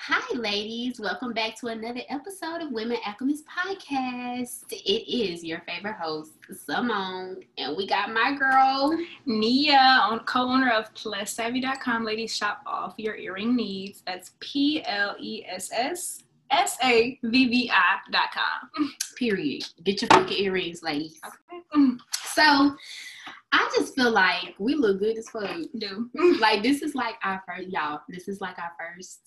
Hi, ladies. Welcome back to another episode of Women Alchemist Podcast. It is your favorite host, Simone, and we got my girl, Nia, on co-owner of PlusSavvy.com. Ladies, shop off your earring needs. That's P L E S S S A V V I dot com. Period. Get your fucking earrings, ladies. Okay. So, I just feel like we look good as fuck. Do. Like this is like our first, y'all. This is like our first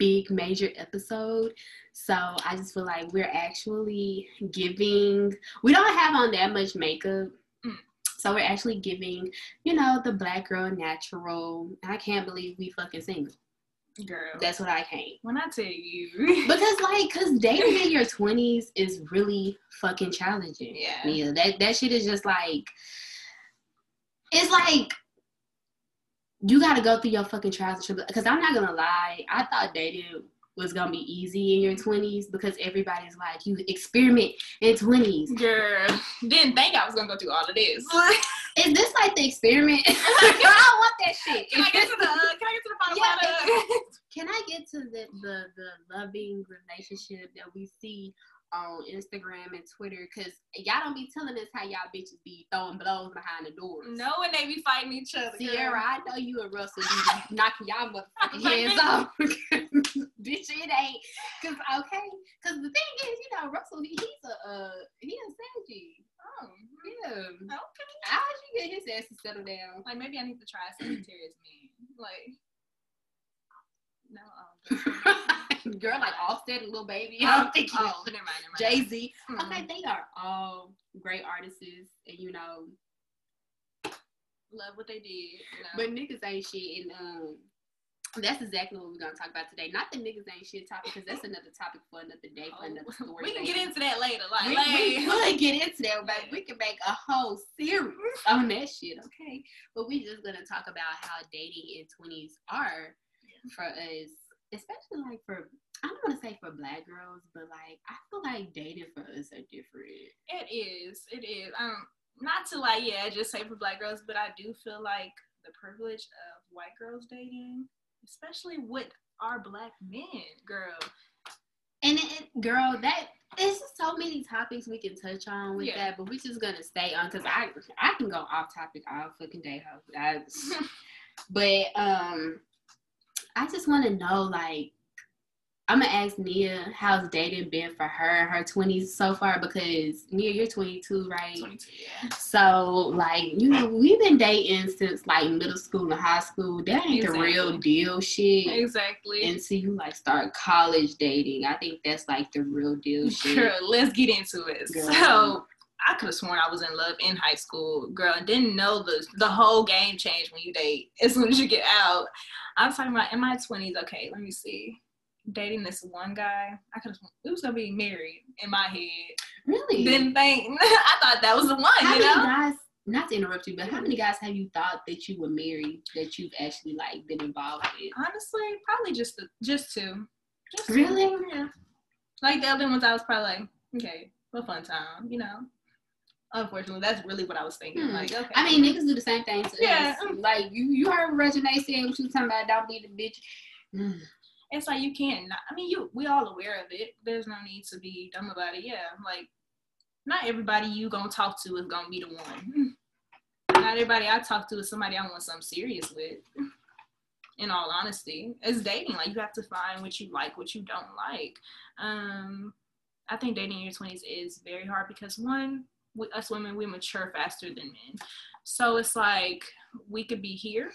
big major episode. So I just feel like we're actually giving. We don't have on that much makeup. Mm. So we're actually giving, you know, the black girl natural. I can't believe we fucking single. Girl. That's what I can't. when I tell you. Because like, cause dating in your twenties is really fucking challenging. Yeah. Yeah. That that shit is just like, it's like you got to go through your fucking trials and tribulations. Because I'm not gonna lie, I thought dating was gonna be easy in your twenties because everybody's like, you experiment in twenties. Girl, didn't think I was gonna go through all of this. Is this like the experiment? I want that shit. can I get to the? Uh, can I get to the bottom Yeah, of? Can I get to the, the the loving relationship that we see on Instagram and Twitter? Cause y'all don't be telling us how y'all bitches be throwing blows behind the doors. No, when they be fighting each other. girl. Sierra, I know you and Russell be knocking y'all motherfucking hands off. Bitch, it ain't. Cause okay, cause the thing is, you know, Russell, he, he's a uh, he a Sagittarius. Oh, Yeah. okay. How would you get his ass to settle down? Like maybe I need to try a Sagittarius man. Like no. Girl, like Offset and Lil Baby. oh, I'm thinking oh, never mind, never mind. Jay Z. Mhm. Okay, they are all great artists, and you know, Love what they did. You know. but niggas ain't shit. And um, that's exactly what we're gonna talk about today. Not the niggas ain't shit topic, because that's another topic for another day, for Oh, another story. we can get into that later. Like, we, we could get into that, but we can make a whole series on that shit, okay? But we just gonna talk about how dating in twenties are for us, especially like for I don't want to say for black girls, but like I feel like dating for us are different. it is. It is. Um, not to like, yeah, just say for black girls, but I do feel like the privilege of white girls dating, especially with our black men, girl. And it, girl, that there's just so many topics we can touch on with Yeah. that, but we're just gonna stay on because I I can go off topic all fucking day. I- But um, I just want to know, like, I'm gonna ask Nia how's dating been for her in her 20s so far because Nia, you're 22, right? 22, yeah. So, like, you know, we've been dating since like middle school and high school. That ain't the real deal shit. Exactly. Until you like start college dating, I think that's like the real deal shit. Girl, let's get into it. Girl. So I could have sworn I was in love in high school, girl, and didn't know the the whole game changed when you date as soon as you get out. I'm talking about in my twenties. Okay, let me see. Dating this one guy, I could we was gonna be married in my head. Really? Didn't think I thought that was the one, how you many know. guys? Not to interrupt you, but how many guys have you thought that you would marry that you've actually like been involved with? Honestly, probably just the, just two. Just two. Really? Yeah. Like the other ones, I was probably like, okay, what fun time, you know. Unfortunately, that's really what I was thinking. Hmm. Like, okay. I mean, niggas do the same thing to Yeah. us. Like you, you heard Regina saying what you talking about. Don't be the bitch. Mm. it's like you can't. Not, I mean, you we all aware of it. There's no need to be dumb about it. Yeah, like not everybody you gonna talk to is gonna be the one. Not everybody I talk to is somebody I want something serious with. In all honesty, it's dating. Like you have to find what you like, what you don't like. Um, I think dating in your twenties is very hard because one, we, us women we mature faster than men. So it's like we could be here,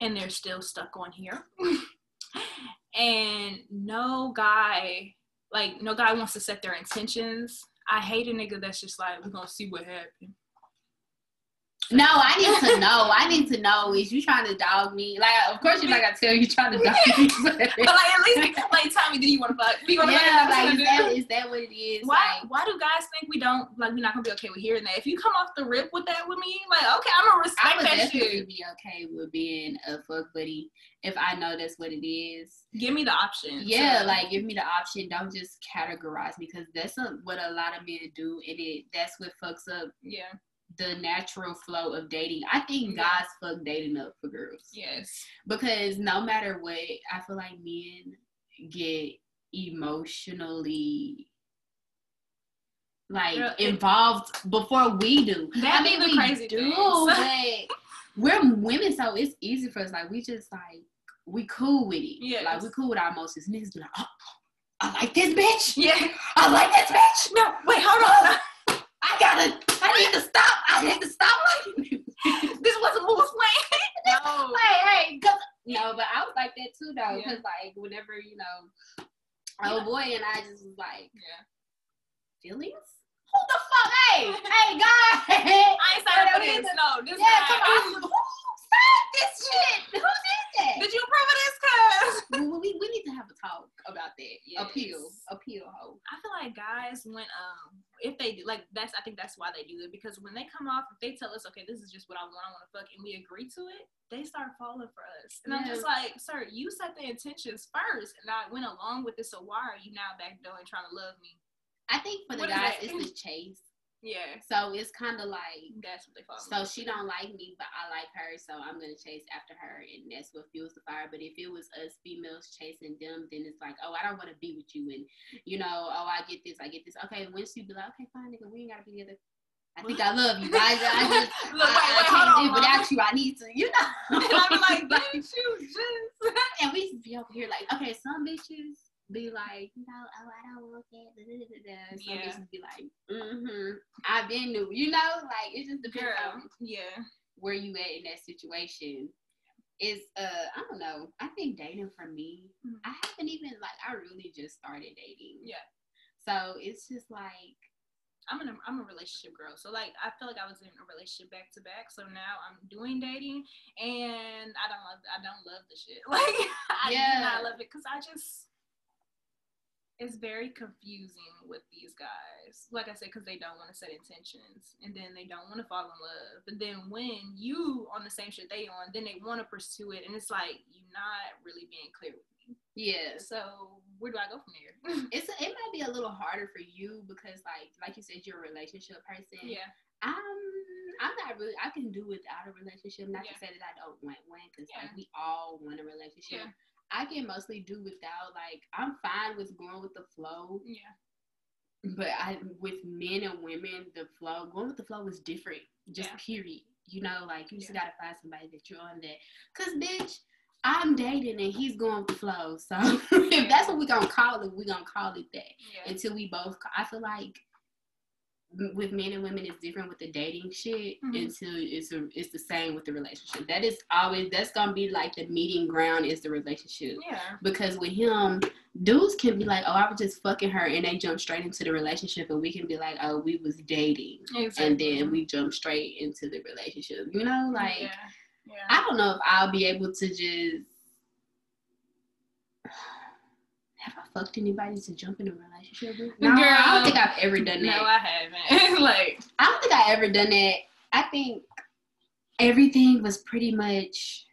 and they're still stuck on here. and no guy like no guy wants to set their intentions i hate a nigga that's just like we're gonna see what happens No, I need to know. I need to know. Is you trying to dog me? Like, of course you're not gonna tell you trying to dog me. but like at least like tell me do you want to fuck do you want to yeah, fuck like is that, is that what it is? why Like, why do guys think we don't like we're not gonna be okay with hearing that if you come off the rip with that with me like okay i'm gonna I would that definitely shit be okay with being a fuck buddy if I know that's what it is. give me the option Yeah, to- like give me the option. Don't just categorize me because that's a, what a lot of men do, and it that's what fucks up yeah the natural flow of dating. I think guys fuck dating up for girls. Yes. Because no matter what, I feel like men get emotionally like Girl, it- involved before we do. That I mean, the we crazy do, things. but we're women, so it's easy for us. Like we just like we cool with it. Yeah. Like we cool with our emotions. Niggas be like, oh, I like this bitch. Yeah. I like this bitch. No, wait, hold on. I gotta. I need to stop. I need to stop liking this. this wasn't what was playing. No. hey, hey, 'cause- no, but I was like that too though, Yeah. because like whenever you know, oh boy, and I just was like Yeah. feelings. Who the fuck? Hey, hey, guys. I ain't signed up for this. is. No, this Yeah, guy. come on. Who said this shit? Who did that? Did you approve of this, cuz? we, we, we need to have a talk about that. Yes. Appeal, appeal, ho. I feel like guys when um if they do like that's I think that's why they do it because when they come off if they tell us okay this is just what I want I want to fuck and we agree to it they start falling for us. And I'm just like sir you set the intentions first and I went along with it so why are you now back door and trying to love me? I think for the What guys, it's the chase. Yeah So it's kind of like that's what they fall So she don't like me, but I like her, so I'm gonna chase after her, and that's what fuels the fire. But if it was us females chasing them, then it's like, oh, I don't want to be with you, and you know, oh, I get this, I get this. Okay, when she be like, okay, fine, nigga, we ain't gotta be together. I think I love you. I, I just, Look, I, wait, I wait, can't hold on, live Mama. without you. I need to, you know. and I'm like bitch you just and we just be over here like, okay, some bitches be like, no, oh, I don't want that. Da. Some Yeah. bitches be like, mm-hmm, I've been new, you know, like it just depends girl on yeah where you at in that situation is uh I don't know. I think dating for me, Mhm. I haven't even like I really just started dating. Yeah. So it's just like I'm in a I'm a relationship girl. So like I feel like I was in a relationship back to back. So now I'm doing dating and I don't love I don't love the shit. Like I do Yeah. not love it because I just it's very confusing with these guys. Like I said, because they don't want to set intentions and then they don't want to fall in love. But then when you on the same shit they on, then they want to pursue it and it's like you're not really being clear with me. yeah. So where do I go from there? It's a, it might be a little harder for you because like like you said you're a relationship person. yeah. Um I'm not really I can do without a relationship. Not Yeah. to say that I don't want one because Yeah. like we all want a relationship. Yeah. I can mostly do without like I'm fine with going with the flow. Yeah. But I with men and women, the flow going with the flow is different. Just Yeah. period. You know, like you just Yeah. gotta find somebody that you're on that. Cause bitch, I'm dating and he's going with the flow. So if that's what we gonna call it, we gonna call it that. Yeah. Until we both. I feel like with men and women, it's different with the dating shit. Mhm. Until it's a, it's the same with the relationship. That is always that's gonna be like the meeting ground is the relationship Yeah. because with him, dudes can be like, "Oh, I was just fucking her," and they jump straight into the relationship, and we can be like, "Oh, we was dating," and then we jump straight into the relationship. You know, like yeah. Yeah. I don't know if I'll be able to just. Have I fucked anybody to jump in a relationship with? No, I don't think I've ever done that. no. I haven't. like, I don't think I ever done that. I think everything was pretty much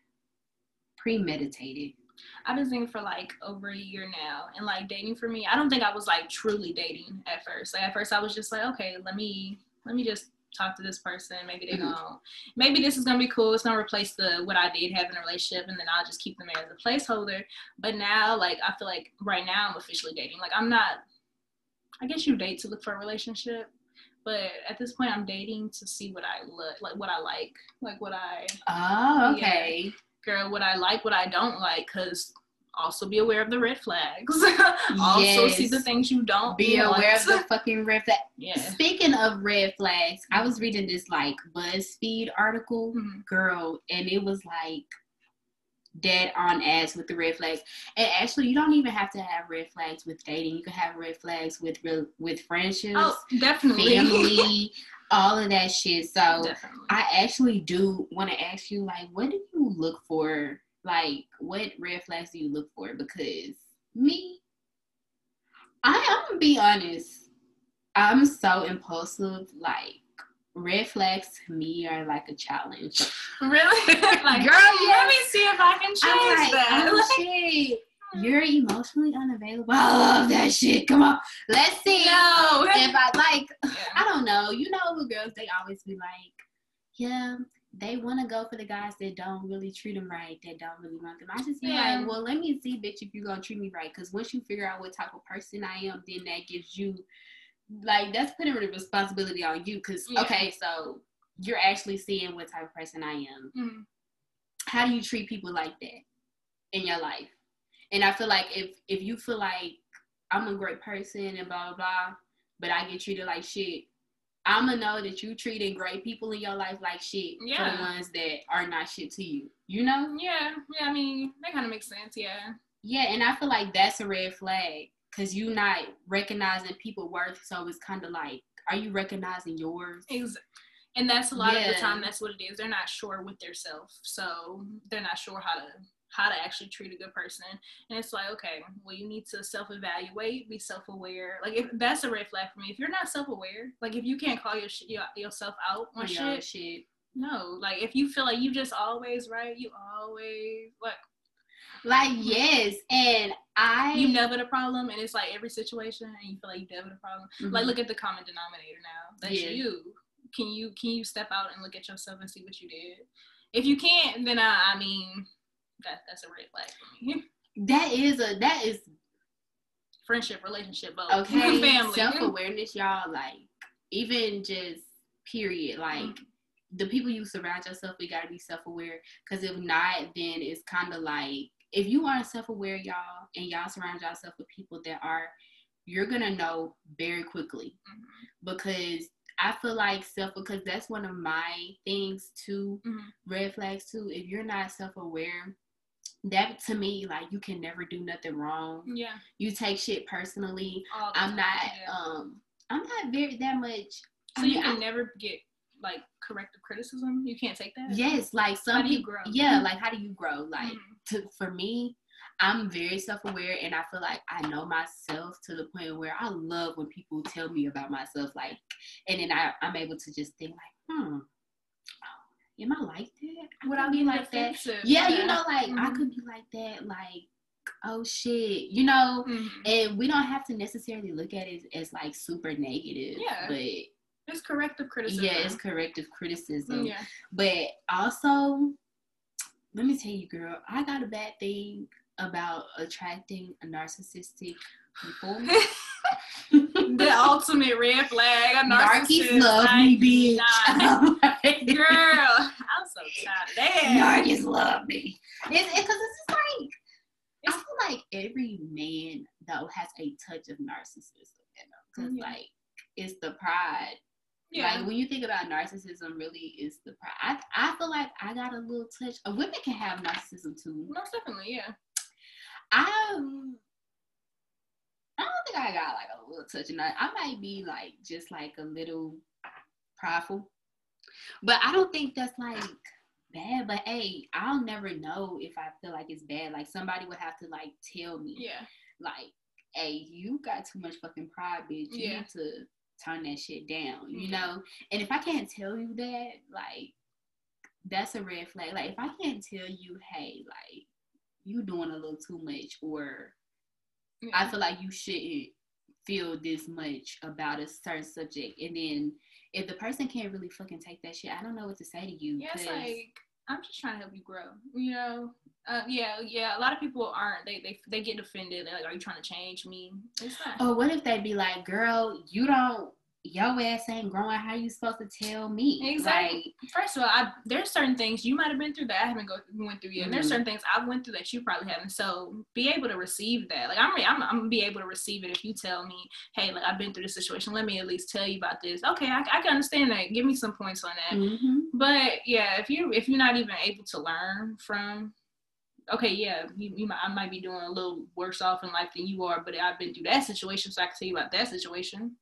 premeditated. I've been single for like over a year now, and like dating for me, I don't think I was like truly dating at first. Like at first, I was just like, okay, let me let me just talk to this person. Maybe they Mhm. gonna, maybe this is gonna be cool. It's gonna replace the what I did having a relationship, and then I'll just keep them as a placeholder. But now, like I feel like right now I'm officially dating. Like I'm not. I guess you date to look for a relationship. But at this point, I'm dating to see what I look like, what I like, like what I Oh, Yeah. okay. girl, what I like, what I don't like, because also be aware of the red flags. also see the things you don't Be want. aware of the fucking red flag. yeah. Speaking of red flags, I was reading this like BuzzFeed article, Mhm. girl, and it was like dead on ass with the red flags. And actually, you don't even have to have red flags with dating. You can have red flags with real with friendships, Oh, definitely. family, all of that shit. So definitely. I actually do want to ask you, like, what do you look for? Like, what red flags do you look for? Because me, I, I'm gonna be honest. I'm so impulsive. Like, red flags to me are like a challenge. really? like, Girl, Let me see if I can change I'm like, that. oh Like, shit. Hmm. You're emotionally unavailable. I love that shit. Come on. Let's see. No. If I like, Yeah. I don't know. You know, with girls, they always be like, yeah, they want to go for the guys that don't really treat them right, that don't really want them. I just be Yeah. like, well, let me see, bitch, if you're going to treat me right. Because once you figure out what type of person I am, then that gives you, like, that's putting the responsibility on you. Because, Yeah. okay, so you're actually seeing what type of person I am. Mhm. How do you treat people like that in your life? And I feel like if if you feel like I'm a great person and blah blah blah, but I get treated like shit, I'ma know that you treating great people in your life like shit for Yeah. the ones that are not shit to you. You know? Yeah, yeah. I mean, that kind of makes sense. Yeah. Yeah, and I feel like that's a red flag because you not recognizing people worth. So it's kind of like, are you recognizing yours? Ex- And that's a lot of the time. That's what it is. They're not sure with their self, so they're not sure how to how to actually treat a good person. And it's like, okay, well, you need to self evaluate, be self aware. Like if that's a red flag for me. If you're not self aware, like if you can't call your, sh- your yourself out on your shit, shit. no. Like if you feel like you just always right, you always like Like yes, and I you never the problem, and it's like every situation, and you feel like you never the problem. Like Mhm. look at the common denominator now. That's Yeah. you. Can you can you step out and look at yourself and see what you did? If you can't, then I, I mean, that that's a red flag for me. that is a that is Friendship, relationship, both. okay family. self-awareness y'all like even just period like Mhm. the people you surround yourself with gotta be self-aware because if not then it's kind of like if you aren't self-aware y'all and y'all surround yourself with people that are you're gonna know very quickly Mhm. because I feel like self because that's one of my things too Mhm. red flags too if you're not self-aware that to me like you can never do nothing wrong Yeah. you take shit personally I'm not yeah. um I'm not very that much so I you can I- never get like corrective criticism. You can't take that. yes like some How do you people grow? yeah like how do you grow like Mhm. to for me I'm very self-aware and I feel like I know myself to the point where I love when people tell me about myself like and then I, I'm able to just think like hmm oh, am I like that Would I be like that yeah you know like I Mhm. could be like that like oh shit you know Mhm. and we don't have to necessarily look at it as like super negative Yeah. but It's corrective criticism. yeah it's corrective criticism Yeah. but also let me tell you girl i got a bad thing about attracting a narcissistic people the ultimate red flag. A narcissist. narcissists love me bitch Girl, I'm so tired of that. narcissists love me it's because it's, just like i feel like every man though has a touch of narcissism you know because Yeah. like it's the pride Yeah. Like when you think about narcissism, really is the pride. I, I feel like I got a little touch. Uh, women can have narcissism too. Most definitely, yeah. I um, I don't think I got like a little touch of that. I might be like just like a little prideful, but I don't think that's like bad. But hey, I'll never know if I feel like it's bad. Like somebody would have to like tell me, Yeah. like, hey, you got too much fucking pride, bitch. You Yeah. need to turn that shit down, you know? And if I can't tell you that, like, that's a red flag. Like, if I can't tell you, hey, like, you doing a little too much, or I feel like you shouldn't feel this much about a certain subject, and then if the person can't really fucking take that shit, I don't know what to say to you. Yeah, it's like I'm just trying to help you grow. You know, uh, yeah, yeah. A lot of people aren't. They they they get offended. They're like, "Are you trying to change me?" It's not. Or what if they be like, girl, you don't, your ass ain't growing. How you supposed to tell me? Exactly. First of all, I, there's certain things you might have been through that I haven't go, went through yet. And there's certain things I went through that you probably haven't. So be able to receive that. Like I'm, I'm, I'm gonna be able to receive it if you tell me, hey, like I've been through this situation. Let me at least tell you about this. Okay, I, I can understand that. Give me some points on that. Like, hmm But yeah, if you if you're not even able to learn from, okay, yeah, you, you might, I might be doing a little worse off in life than you are, but I've been through that situation, so I can tell you about that situation.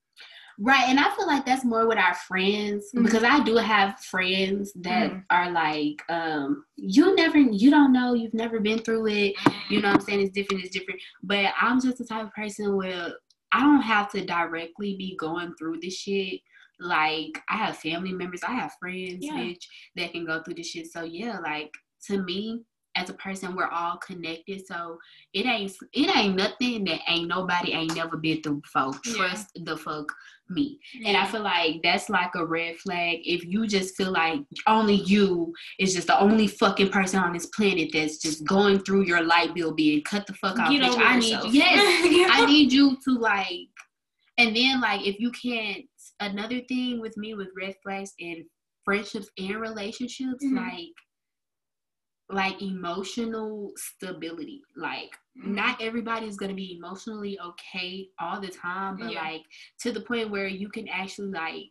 Right. And I feel like that's more with our friends Mhm. because I do have friends that Mhm. are like, um, you never, you don't know, you've never been through it. You know what I'm saying? It's different, it's different. But I'm just the type of person where I don't have to directly be going through this shit. Like, I have family members, I have friends, Yeah. bitch, that can go through this shit. So, yeah, like, to me, as a person, we're all connected. So it ain't it ain't nothing that ain't nobody ain't never been through before. Trust yeah. the fuck me. Yeah. And I feel like that's like a red flag if you just feel like only you is just the only fucking person on this planet that's just going through your light bill being cut the fuck off. Bitch. I need you. Yes. I need you to like and then like if you can't another thing with me with red flags and friendships and relationships, mm-hmm. like like emotional stability. Like mm-hmm. not everybody's gonna be emotionally okay all the time, but yeah. like to the point where you can actually like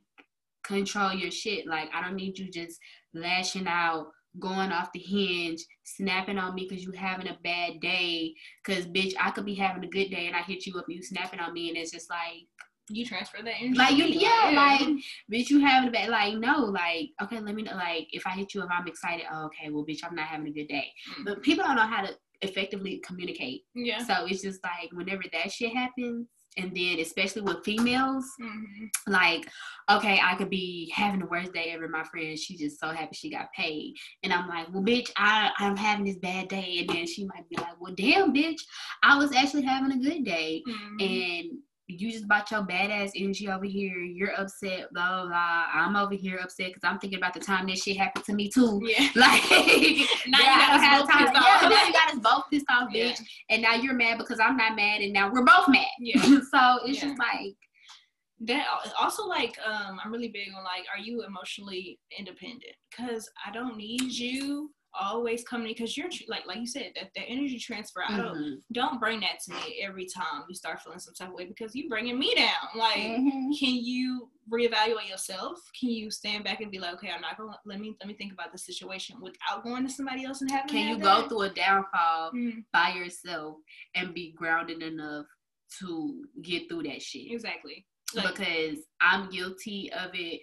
control your shit. Like I don't need you just lashing out, going off the hinge, snapping on me because you having a bad day. Cause bitch, I could be having a good day and I hit you up and you snapping on me and it's just like you transfer that energy. Like you, yeah, like bitch, you having a bad. Like no, like okay, let me know. Like if I hit you, if I'm excited, oh, okay, well, bitch, I'm not having a good day. Mm-hmm. But people don't know how to effectively communicate. Yeah. So it's just like whenever that shit happens, and then especially with females, mm-hmm. like okay, I could be having the worst day ever. My friend, she just so happy she got paid, and I'm like, well, bitch, I I'm having this bad day, and then she might be like, well, damn, bitch, I was actually having a good day, mm-hmm. and you just bought your badass energy over here. You're upset, blah blah. blah. I'm over here upset because I'm thinking about the time this shit happened to me too. Yeah. Like now you got us both time. pissed off. Yeah, now you got us both pissed off, bitch. Yeah. And now you're mad because I'm not mad, and now we're both mad. Yeah. so it's yeah. just like that. Also, like, um, I'm really big on like, are you emotionally independent? Because I don't need you always coming because you're like like you said that the energy transfer i don't mm-hmm. don't bring that to me every time you start feeling some type of way because you're bringing me down like mm-hmm. can you reevaluate yourself can you stand back and be like okay i'm not gonna let me let me think about the situation without going to somebody else and having can you go through a downfall mm-hmm. by yourself and be grounded enough to get through that shit exactly like, because i'm guilty of it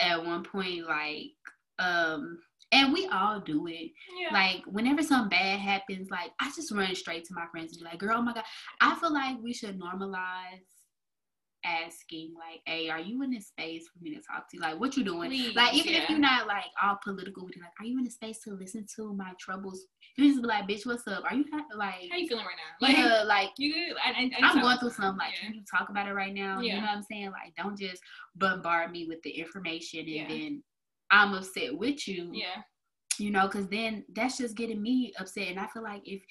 at one point like um and we all do it. Yeah. Like whenever something bad happens, like I just run straight to my friends and be like, "Girl, oh my god!" I feel like we should normalize asking, like, "Hey, are you in a space for me to talk to? Like, what you doing? Please, like, even yeah. if you're not like all political with it, like, are you in a space to listen to my troubles? You just be like, "Bitch, what's up? Are you like? How you feeling right now? Like, yeah, like you good? I, am going through something. Like, yeah. can you talk about it right now? Yeah. You know what I'm saying? Like, don't just bombard me with the information and then I'm upset with you. Yeah. You know, because then that's just getting me upset. And I feel like if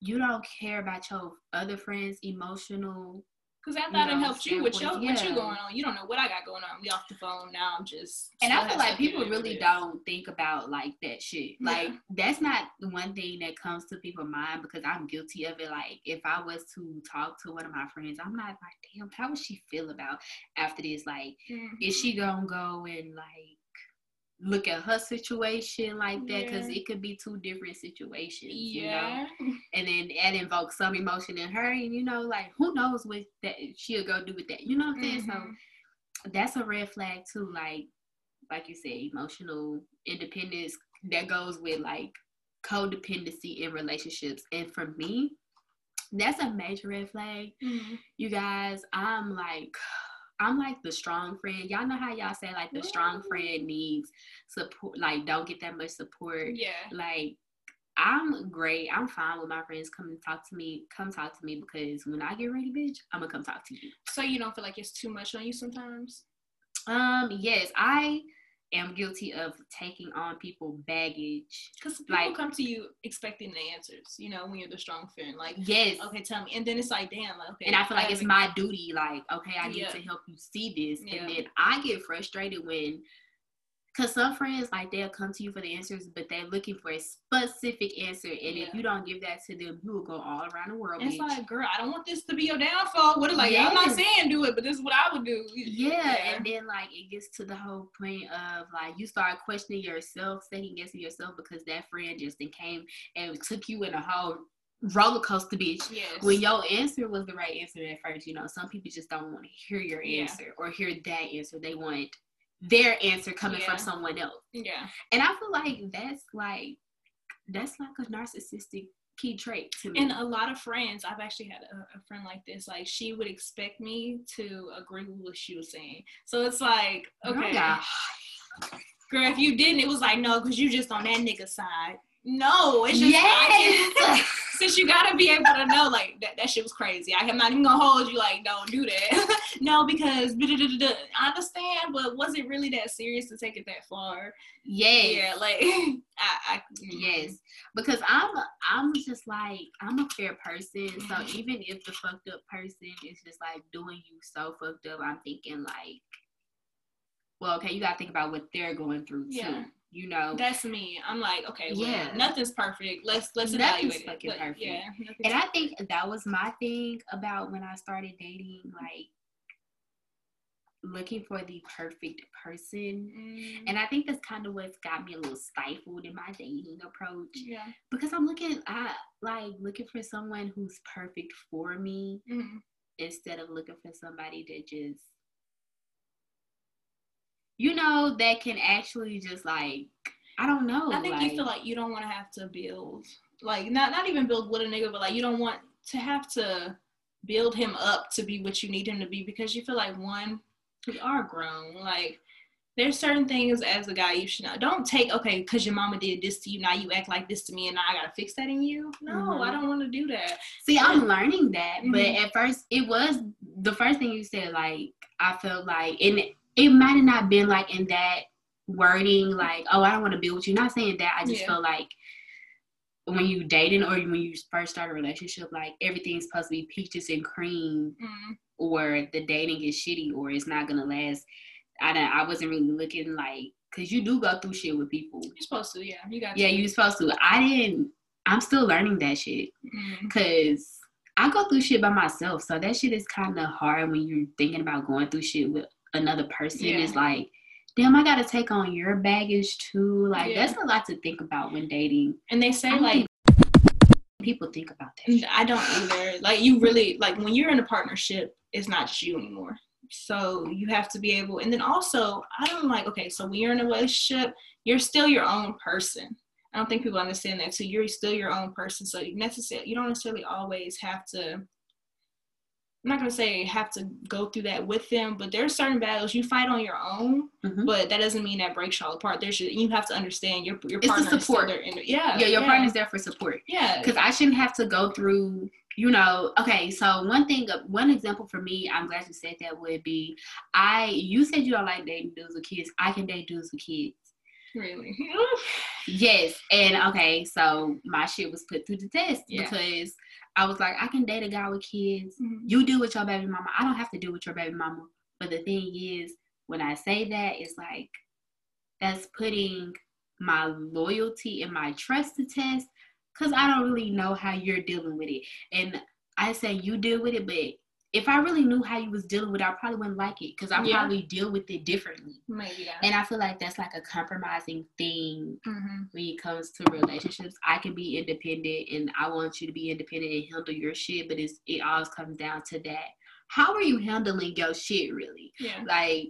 you don't care about your other friends' emotional Cause I thought it helped you with your yeah. what you going on. You don't know what I got going on. We off the phone now. I'm just and I feel like people really don't think about like that shit. Like that's not the one thing that comes to people's mind because I'm guilty of it. Like if I was to talk to one of my friends, I'm not like, damn, how would she feel about after this? Like, mm-hmm. is she gonna go and like look at her situation like that because yeah. it could be two different situations yeah you know? and then that invokes some emotion in her and you know like who knows what that she'll go do with that you know what i'm saying mm-hmm. so that's a red flag too like like you said emotional independence that goes with like codependency in relationships and for me that's a major red flag mm-hmm. you guys i'm like I'm like the strong friend. Y'all know how y'all say like the strong friend needs support, like don't get that much support. Yeah. Like I'm great. I'm fine with my friends come and talk to me. Come talk to me because when I get ready, bitch, I'm gonna come talk to you. So you don't feel like it's too much on you sometimes? Um, yes, I am guilty of taking on people baggage. Because people like, come to you expecting the answers, you know, when you're the strong friend. Like, yes. Okay, tell me. And then it's like, damn, like, okay. And I feel like I it's my duty, like, okay, I need yeah. to help you see this. Yeah. And then I get frustrated when Cause some friends like they'll come to you for the answers, but they're looking for a specific answer, and yeah. if you don't give that to them, you will go all around the world. it's like, girl, I don't want this to be your downfall. What like yes. I'm not saying do it, but this is what I would do. Yeah. yeah, and then like it gets to the whole point of like you start questioning yourself, second guessing yourself because that friend just came and took you in a whole roller coaster bitch yes. when your answer was the right answer at first you know some people just don't want to hear your answer yeah. or hear that answer they want their answer coming yeah. from someone else. Yeah. And I feel like that's like that's like a narcissistic key trait to me. And a lot of friends, I've actually had a, a, friend like this. Like she would expect me to agree with what she was saying. So it's like, okay, girl, if you didn't, it was like no, because you just on that nigga side. No, it's just yes. since you gotta be able to know like that, that shit was crazy. I am not even gonna hold you like don't do that. no, because I understand, but was it really that serious to take it that far? Yes. Yeah, like I, I yes, because I'm I'm just like I'm a fair person. So mm-hmm. even if the fucked up person is just like doing you so fucked up, I'm thinking like, well, okay, you gotta think about what they're going through too. You know that's me. I'm like okay well, yeah. nothing's perfect. Let's let's nothing's evaluate fucking it. perfect. yeah and i think that was my thing about when i started dating like looking for the perfect person. Mm. and i think that's kind of what's got me a little stifled in my dating approach yeah. because i'm looking at like looking for someone who's perfect for me mm. instead of looking for somebody that just you know, that can actually just like I don't know. I think like, you feel like you don't want to have to build like not not even build with a nigga, but like you don't want to have to build him up to be what you need him to be because you feel like one, we are grown. Like there's certain things as a guy you should not don't take okay because your mama did this to you now you act like this to me and now i gotta fix that in you no mm-hmm. i don't want to do that see i'm learning that mm-hmm. but at first it was the first thing you said like i felt like and it might have not been like in that wording, like, oh, I don't want to be with you. Not saying that. I just yeah. feel like when you dating or when you first start a relationship, like everything's supposed to be peaches and cream, mm. or the dating is shitty, or it's not gonna last. I I wasn't really looking like because you do go through shit with people. You're supposed to, yeah. You got. Yeah, you're supposed to. I didn't. I'm still learning that shit because. Mm. I go through shit by myself, so that shit is kind of hard when you're thinking about going through shit with another person yeah. is like damn, I got to take on your baggage too. Like yeah. that's a lot to think about when dating. And they say like people think about that. I don't either. Like you really like when you're in a partnership, it's not just you anymore. So you have to be able. And then also, I don't like. Okay, so when you're in a relationship, you're still your own person. I don't think people understand that too. You're still your own person, so you necessarily you don't necessarily always have to I'm not gonna say have to go through that with them, but there's certain battles you fight on your own, mm-hmm. but that doesn't mean that breaks y'all apart. There's you have to understand your your partner. It's support. In, yeah, yeah, your yeah. partner's there for support. Yeah, because I shouldn't have to go through. You know, okay. So one thing, one example for me, I'm glad you said that would be, I. You said you don't like dating dudes with kids. I can date dudes with kids. Really? yes. And okay, so my shit was put through the test yeah. because I was like, I can date a guy with kids. Mm-hmm. You do with your baby mama. I don't have to do with your baby mama. But the thing is, when I say that, it's like that's putting my loyalty and my trust to test because I don't really know how you're dealing with it. And I say you deal with it, but if I really knew how you was dealing with it, I probably wouldn't like it because I yeah. probably deal with it differently. Maybe. Yeah. And I feel like that's like a compromising thing mm-hmm. when it comes to relationships. I can be independent, and I want you to be independent and handle your shit, but it's it always comes down to that. How are you handling your shit, really? Yeah. Like.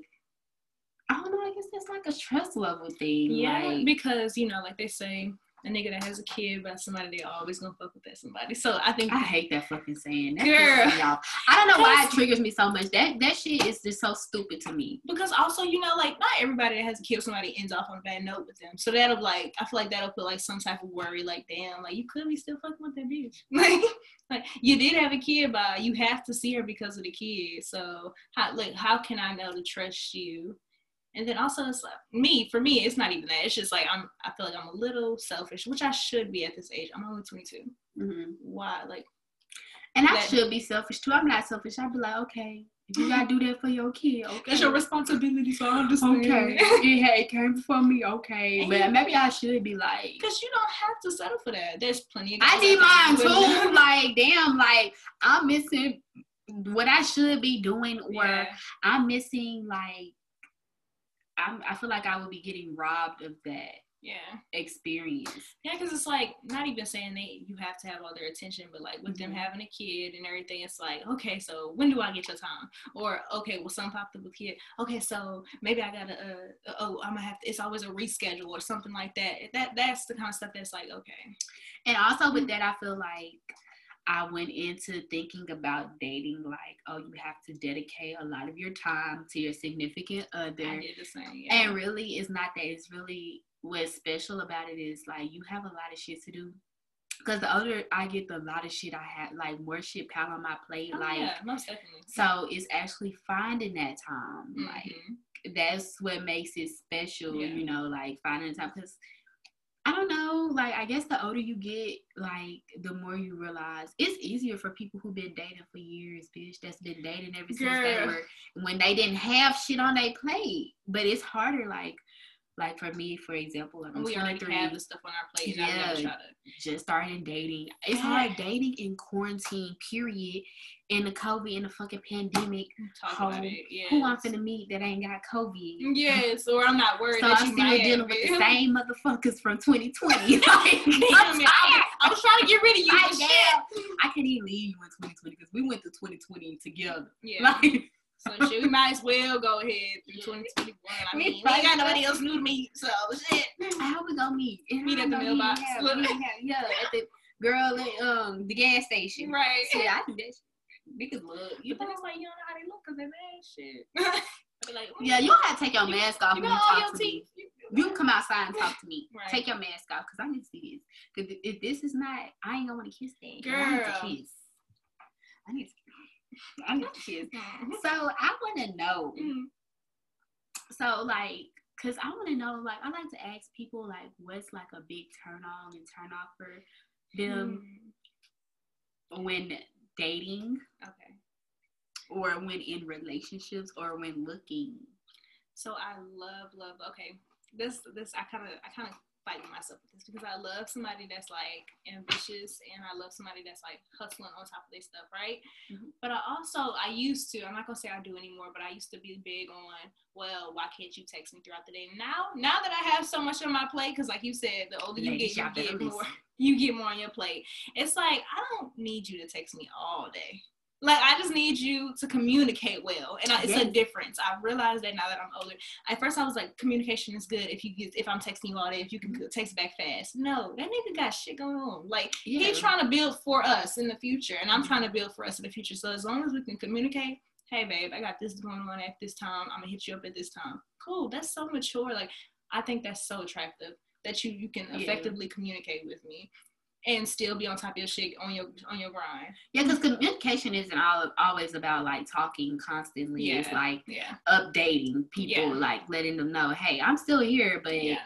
I don't know. I guess that's like a trust level thing. Yeah, like, because you know, like they say, a nigga that has a kid by somebody they always gonna fuck with that somebody. So I think I hate that fucking saying. That Girl, I don't know why it triggers me so much. That that shit is just so stupid to me. Because also, you know, like not everybody that has a kid somebody ends off on a bad note with them. So that'll like I feel like that'll put like some type of worry, like damn, like you could be still fucking with that bitch. like like you did have a kid, but you have to see her because of the kid. So how like how can I know to trust you? And then also it's like me, for me, it's not even that. It's just like I'm I feel like I'm a little selfish, which I should be at this age. I'm only 22. Mm-hmm. Why? Like and I should be selfish too. I'm not selfish. I'd be like, okay, if you gotta do that for your kid, okay. It's your responsibility, so I understand. Okay. yeah, it came for me, okay. And but maybe I should be like Because you don't have to settle for that. There's plenty of I need mine too. like, damn, like I'm missing what I should be doing or yeah. I'm missing like I'm, I feel like I would be getting robbed of that yeah experience. Yeah, because it's like not even saying that you have to have all their attention, but like with mm-hmm. them having a kid and everything, it's like okay, so when do I get your time? Or okay, well, some popped up with kid. Okay, so maybe I gotta. Uh, oh, I'm gonna have to. It's always a reschedule or something like that. That that's the kind of stuff that's like okay. And also with that, I feel like I went into thinking about dating like, oh, you have to dedicate a lot of your time to your significant other. I did the same. Yeah. And really, it's not that. It's really what's special about it is like you have a lot of shit to do. Cause the older I get, the lot of shit I have, like more shit pile on my plate. Oh, like, yeah, most definitely. so it's actually finding that time. Like, Mhm. that's what makes it special, Yeah. you know, like finding the time. Cause I don't know, like I guess the older you get, like the more you realize it's easier for people who've been dating for years, bitch. That's been dating ever since they were when they didn't have shit on their plate. But it's harder, like, like for me, for example, like I'm we already have the stuff on our plate. And I never Yeah. just starting dating. It's hard dating in quarantine, period. In the COVID, in the fucking pandemic. Talk Who- about it. Yeah. Who I'm finna meet that ain't got COVID? Yes, or I'm not worried So that I'm still dealing with it. the same motherfuckers from 2020. like, I'm. I was trying to get rid of you. I shit. I can't even leave you in 2020 because we went to 2020 together. Yeah. Like, So shit, we might as well go ahead through Yeah. 2021. I mean, we ain't got nobody else new to meet, so shit. how we gonna meet? And Meet at the mailbox. have- have- yeah, at the girl at um the gas station. Right. Yeah, I can do that. Niggas love you. Like you don't know how they look because they mad shit. Like, Yeah, you don't have to take your You- mask off you when you talk to me. teeth. You, You come outside and talk to me. Right. Take your mask off because I need to see this. Because if this is not, I ain't gonna want to kiss that. I need to kiss. I need to. I need to kiss. So I want to know. Mhm. So like, cause I want to know. Like, I like to ask people like, what's like a big turn on and turn off for them when dating Okay. or when in relationships or when looking. So I love, love. Okay, this, this, I kind of, I kind of fight with myself with this because I love somebody that's like ambitious and I love somebody that's like hustling on top of their stuff, right? Mhm. But I also, I used to. I'm not gonna say I do anymore, but I used to be big on, well, why can't you text me throughout the day? Now, now that I have so much on my plate, because like you said, the older you get, you y'all get more, you get more on your plate. It's like I don't need you to text me all day. Like I just need you to communicate well, and I, it's a difference. I realize that now that I'm older. At first, I was like, communication is good if you get, if I'm texting you all day, if you can mm-hmm. text back fast. No, that nigga got shit going on. Like Yeah. he's trying to build for us in the future, and I'm mm-hmm. trying to build for us in the future. So as long as we can communicate, hey babe, I got this going on at this time. I'm gonna hit you up at this time. Cool. That's so mature. Like I think that's so attractive that you you can Yeah. effectively communicate with me and still be on top of your shit on your on your grind. Yeah, because communication isn't all always about like talking constantly. It's like Yeah. updating people, Yeah. like letting them know, hey, I'm still here, but Yeah.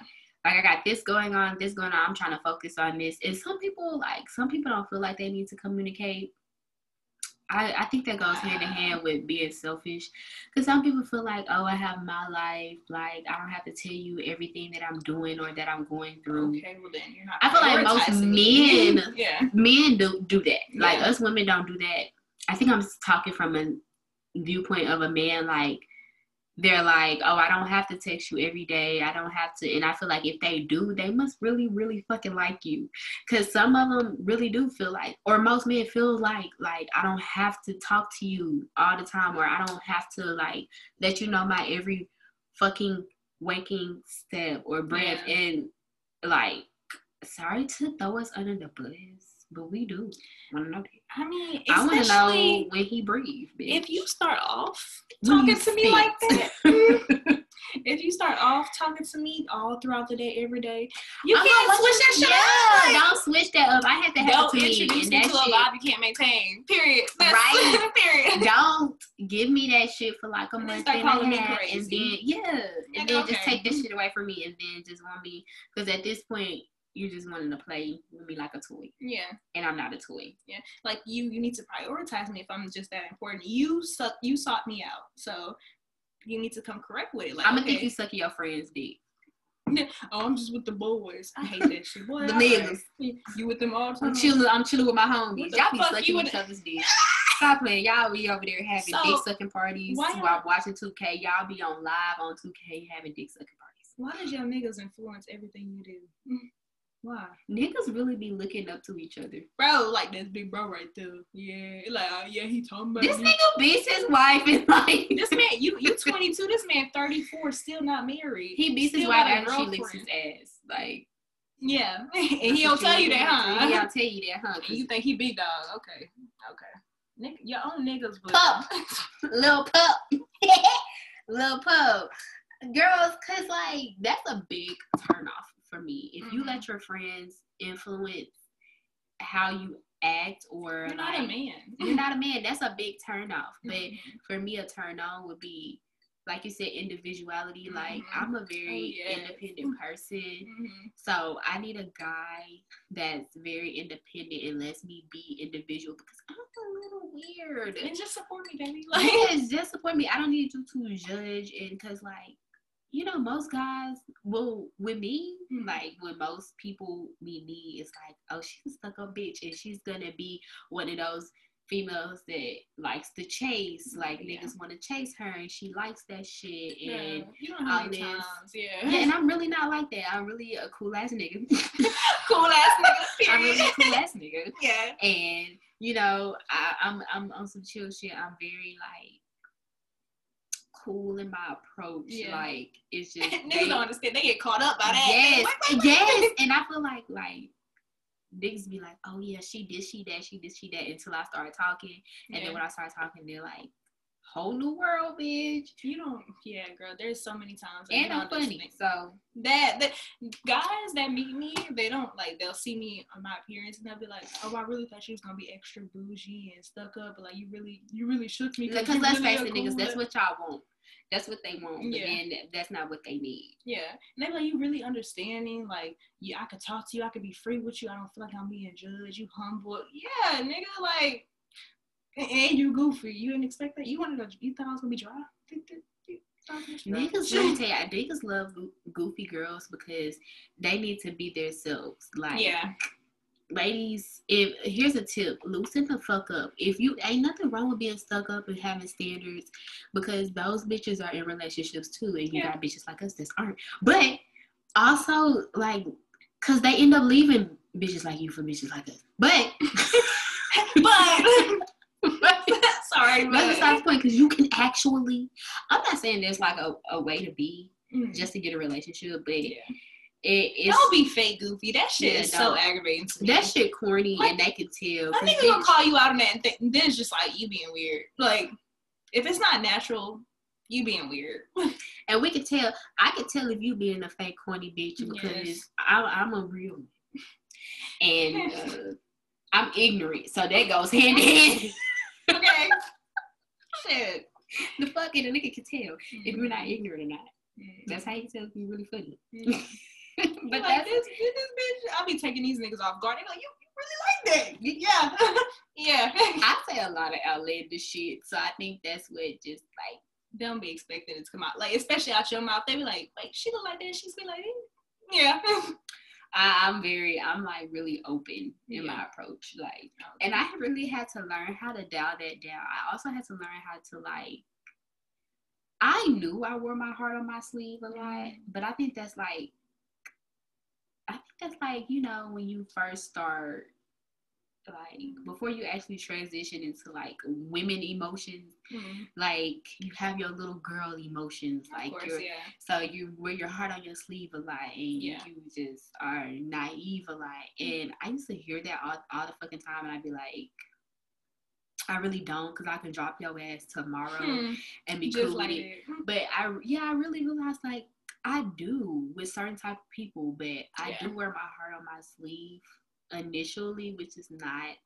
like I got this going on, this going on. I'm trying to focus on this. And some people like some people don't feel like they need to communicate. I, I think that goes hand in hand with being selfish. Because some people feel like, oh, I have my life. Like, I don't have to tell you everything that I'm doing or that I'm going through. Okay, well then you're not. I feel like most men- yeah. Men do, do that. Like, Yeah. us women don't do that. I think I'm talking from a viewpoint of a man. Like, they're like, oh, I don't have to text you every day. I don't have to. And I feel like if they do, they must really, really fucking like you. Because some of them really do feel like, or most men feel like, like, I don't have to talk to you all the time, or I don't have to, like, let you know my every fucking waking step or breath. Yeah. And, like, sorry to throw us under the bus, but we do want to know that. I mean, I want to know when he breathed. if you start off talking to me like that. if you start off talking to me all throughout the day, every day, you Uh-huh, can't switch you- that shit yeah, up. Don't switch that up. I had to have Don't to introduce and me to a vibe you can't maintain. Period. That's, Right. period. Don't give me that shit for like a month start and a half, and then yeah, and Like, then just take this shit away from me, and then just want me because at this point you just wanting to play with me like a toy, Yeah. and I'm not a toy. Yeah. Like you, you need to prioritize me if I'm just that important. You suck. You sought me out, so you need to come correct with it. Like, I'm gonna okay, think you sucking your friend's dick. Oh, I'm just with the boys. I hate that shit. Boy, The niggas. You- with them all the time. I'm chilling. I'm chilling with my homies. Y'all be sucking you each other's dick. Stop playing. Y'all be over there having So, dick sucking parties while y'all- watching 2K. Y'all be on live on 2K having dick sucking parties. Why does your niggas influence everything you do? Why? Niggas really be looking up to each other. Bro, like this big bro right there. Yeah, like oh, yeah, he talking about This me. nigga beats his wife and like This man, you you 22. This man 34, still not married. he beats his wife and she licks his ass. Like Yeah, and he don't tell you that, huh? He don't tell you that, huh? And you think he big dog? Okay, okay. Nick, your own niggas, but Pup. little pup, little pup. girls, cause like that's a big turn off for me. If you Mhm. let your friends influence how you act or You're like not a man. you're not a man, that's a big turn off. But Mhm. for me, a turn on would be like you said, individuality. Like Mhm. I'm a very yes. independent person. Mhm. So I need a guy that's very independent and lets me be individual because I'm a little weird. And just support me, baby. Like, Yes, just support me. I don't need you to judge and because like you know most guys will with me like when most people meet me it's like oh she's a stuck up bitch and she's gonna be one of those females that likes to chase mm, like Yeah. niggas want to chase her and she likes that shit yeah, and you know all this. yeah. yeah, and I'm really not like that. I'm really a cool ass nigga. cool ass nigga. I'm really a cool ass nigga. yeah. And you know, I, I'm I'm on some chill shit. I'm very like cool in my approach. Yeah. Like it's just Niggas they- don't understand. They get caught up by that. Yes, yes. And I feel like like niggas be like, oh yeah, she did, she that, she did, she that until I started talking. And Yeah. then when I start talking, they're like, whole new world, bitch. You don't, yeah, girl. There's so many times. And I'm funny. So That, that guys that meet me, they don't like. They'll see me on my appearance and they'll be like, "Oh, I really thought she was gonna be extra bougie and stuck up, but like you really, you really shook me." because let's really face it, niggas, that's what y'all want. That's what they want. But Yeah. then that's not what they need. Yeah, and they're like, "You really understanding? Like, yeah, I could talk to you. I could be free with you. I don't feel like I'm being judged. You humble. Yeah, nigga, like." And and you goofy. You didn't expect that. You wanted to. You thought I was gonna be dry. You thought I was gonna be dry. Niggas, let me tell you, niggas love goofy girls because they need to be themselves. Like, Yeah. Ladies, if here's a tip, loosen the fuck up. If you ain't nothing wrong with being stuck up and having standards, because those bitches are in relationships too, and you Yeah. got bitches like us that aren't. But also, like, cause they end up leaving bitches like you for bitches like us. But, but sorry, that's but besides the point, because you can actually. I'm not saying there's like a, a way to be Mm. just to get a relationship, but Yeah. It, don't be fake goofy. That shit Yeah, is so aggravating to me. that shit corny, Like, and they can tell. 'cause nigga gonna call you out on that, and th- then it's just like you being weird. Like if it's not natural, you being weird. And we could tell. I could tell if you being a fake corny bitch because Yes. I, I'm a real, and uh, I'm ignorant. So that goes hand in hand. okay. Shit. the fuck and a nigga can tell if you're not Mm-hmm. ignorant or not. That's how you tell if you're really funny. Mhm. But like that's this, this, bitch, I'll be taking these niggas off guard. They like, you, you really like that? Yeah, yeah. I say a lot of L A. outlandish shit, so I think that's what just like don't be expecting it to come out, like especially out your mouth. They be like, like she look like that. She be like, yeah. I, I'm very, I'm like really open in Yeah. my approach, like, oh, and I really had to learn how to dial that down. I also had to learn how to like. I knew I wore my heart on my sleeve a lot, mm-hmm. but I think that's like, I think that's like you know when you first start, like before you actually transition into like women emotions, Mhm. like you have your little girl emotions, like course, your yeah. so you wear your heart on your sleeve a lot, and Yeah. you just are naive a lot. And I used to hear that all, all the fucking time, and I'd be like, I really don't, cause I can drop your ass tomorrow Hmm. and be Just cool like with it. that. But I, yeah, I really realized like I do with certain type of people, but I Yeah. do wear my heart on my sleeve initially, which is not.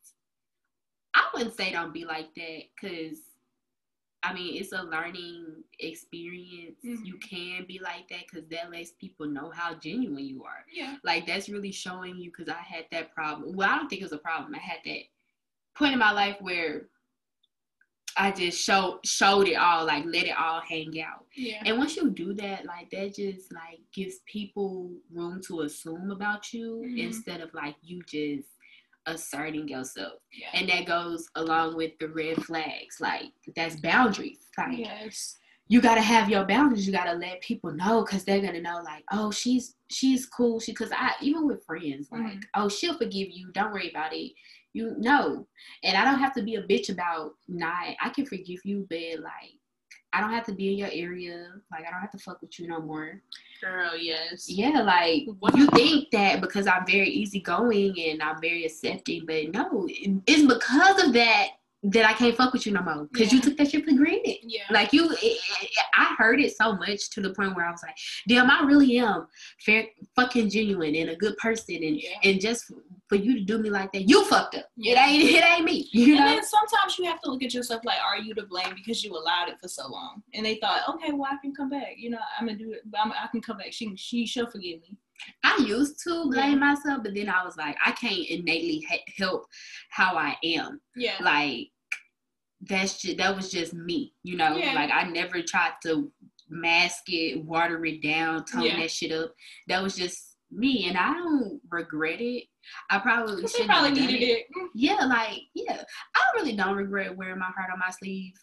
I wouldn't say don't be like that, cause I mean, it's a learning experience. You Mhm. can be like that because that lets people know how genuine you are. Yeah. Like, that's really showing you because I had that problem. Well, I don't think it was a problem. I had that point in my life where I just showed showed it all, like let it all hang out. Yeah. And once you do that, like that just like gives people room to assume about you Mhm. instead of like you just asserting yourself yeah. and that goes along with the red flags like that's boundaries like yes. you gotta have your boundaries you gotta let people know because they're gonna know like oh she's she's cool she because i even with friends like Mhm. oh she'll forgive you don't worry about it you know and i don't have to be a bitch about not i can forgive you but like i don't have to be in your area. Like i don't have to fuck with you no more. Girl, yes. yeah, like What- you think that because I'm very easygoing and I'm very accepting, but no, it's because of that that I can't fuck with you no more because you took that shit for granted. Yeah. Like you, it, it- I heard it so much to the point where I was like, "Damn, I really am fair, fucking genuine and a good person." And Yeah. and just for you to do me like that, you fucked up. It ain't it ain't me. You and know? then sometimes you have to look at yourself like, are you to blame because you allowed it for so long? And they thought, okay, well, I can come back. You know, I'm gonna do it. But I'm, I can come back. She she she'll forgive me. I used to blame myself, but then I was like, I can't innately ha- help how I am. Yeah. Like that's just that was just me. You know, Yeah. like I never tried to mask it, water it down, tone Yeah. that shit up. That was just me, and I don't regret it. I probably should probably needed it. it. Yeah, like yeah, I really don't regret wearing my heart on my sleeve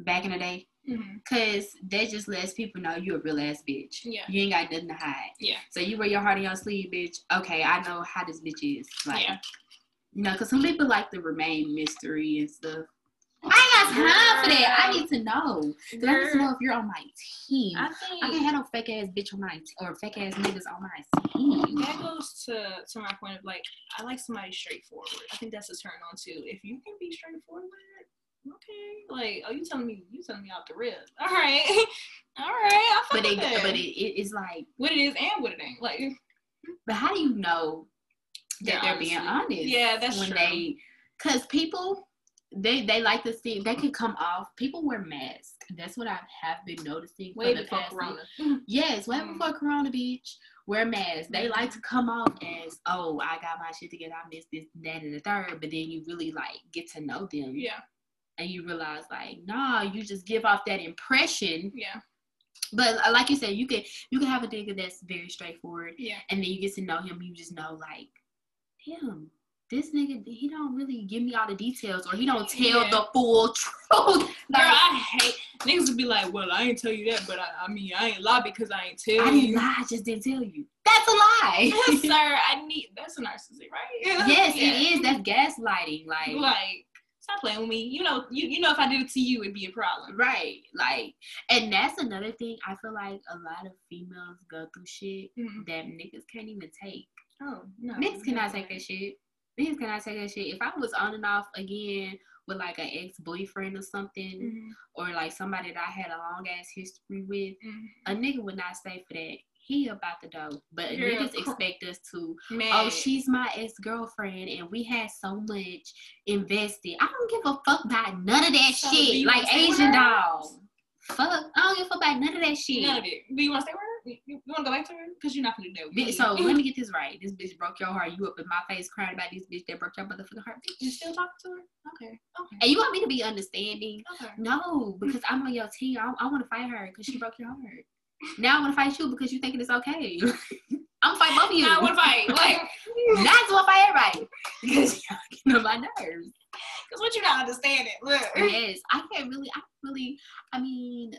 back in the day, mhm. cause that just lets people know you're a real ass bitch. Yeah. you ain't got nothing to hide. Yeah. So you wear your heart on your sleeve, bitch. Okay, I know how this bitch is. Like, Yeah. you know, cause some people like to remain mystery and stuff. I ain't got time for that. I need to know. I need to know if you're on my team. I I can't have no fake ass bitch on my t- or fake ass niggas on my team. that goes to to my point of like I like somebody straightforward. I think that's a turn on too. If you can be straightforward, okay. Like, oh, you telling me you telling me off the rip. All right, all right. I But it, that. but it, it, it's like, what it is and what it ain't. Like, but how do you know that They're they're being honest. Yeah, that's when true. they, cause people, they they like to see they can come off. People wear masks. That's what I have been noticing way for the before past Corona. Yes, way Mm. before Corona Beach. Wear masks. They like to come off as, oh, I got my shit together. I missed this, that, and the third. But then you really like get to know them, Yeah, and you realize like, nah, you just give off that impression. yeah, But uh, like you said, you can you can have a nigga that's very straightforward, yeah. and then you get to know him. You just know like, damn, this nigga he don't really give me all the details, or he don't tell Yeah. the full truth. Girl, Like, I hate niggas would be like, well, I ain't tell you that, but I, I mean, I ain't lie because I ain't tell I didn't you. lie, I just didn't tell you. That's a lie. Sir, I need that's a narcissist, right? yes, Yeah. it is. That's gaslighting. Like, Like, stop playing with me. You know, you you know, if I did it to you, it'd be a problem. right. Like, and that's another thing. I feel like a lot of females go through shit Mhm. that niggas can't even take. Oh no, niggas cannot take that shit. Niggas I take that shit. If I was on and off again with like an ex boyfriend or something, Mhm. or like somebody that I had a long ass history with, Mhm. a nigga would not stay for that. He about the dough. But Yeah, niggas cor- expect us to Man, oh, she's my ex girlfriend, and we had so much invested. I don't give a fuck about none of that So, shit. Like wanna stay with Asian dog. Fuck, I don't give a fuck about none of that shit. none of it. Do you want to stay with her? You, you want to go back to her? Because you're not gonna do that. with Bi- me. So let me get this right. This bitch broke your heart. You up in my face crying about this bitch that broke your motherfucking heart. you still talking to her? Okay, okay, And you want me to be understanding? okay. No, because I'm on your team. I, I want to fight her because she broke your heart. Now I want to fight you because you thinking it's okay. I'm fight both of you. Now I want to fight. Like, Not to fight everybody because y'all getting on my nerves. because what you not understanding? Look. yes, I can't really, I really, I mean,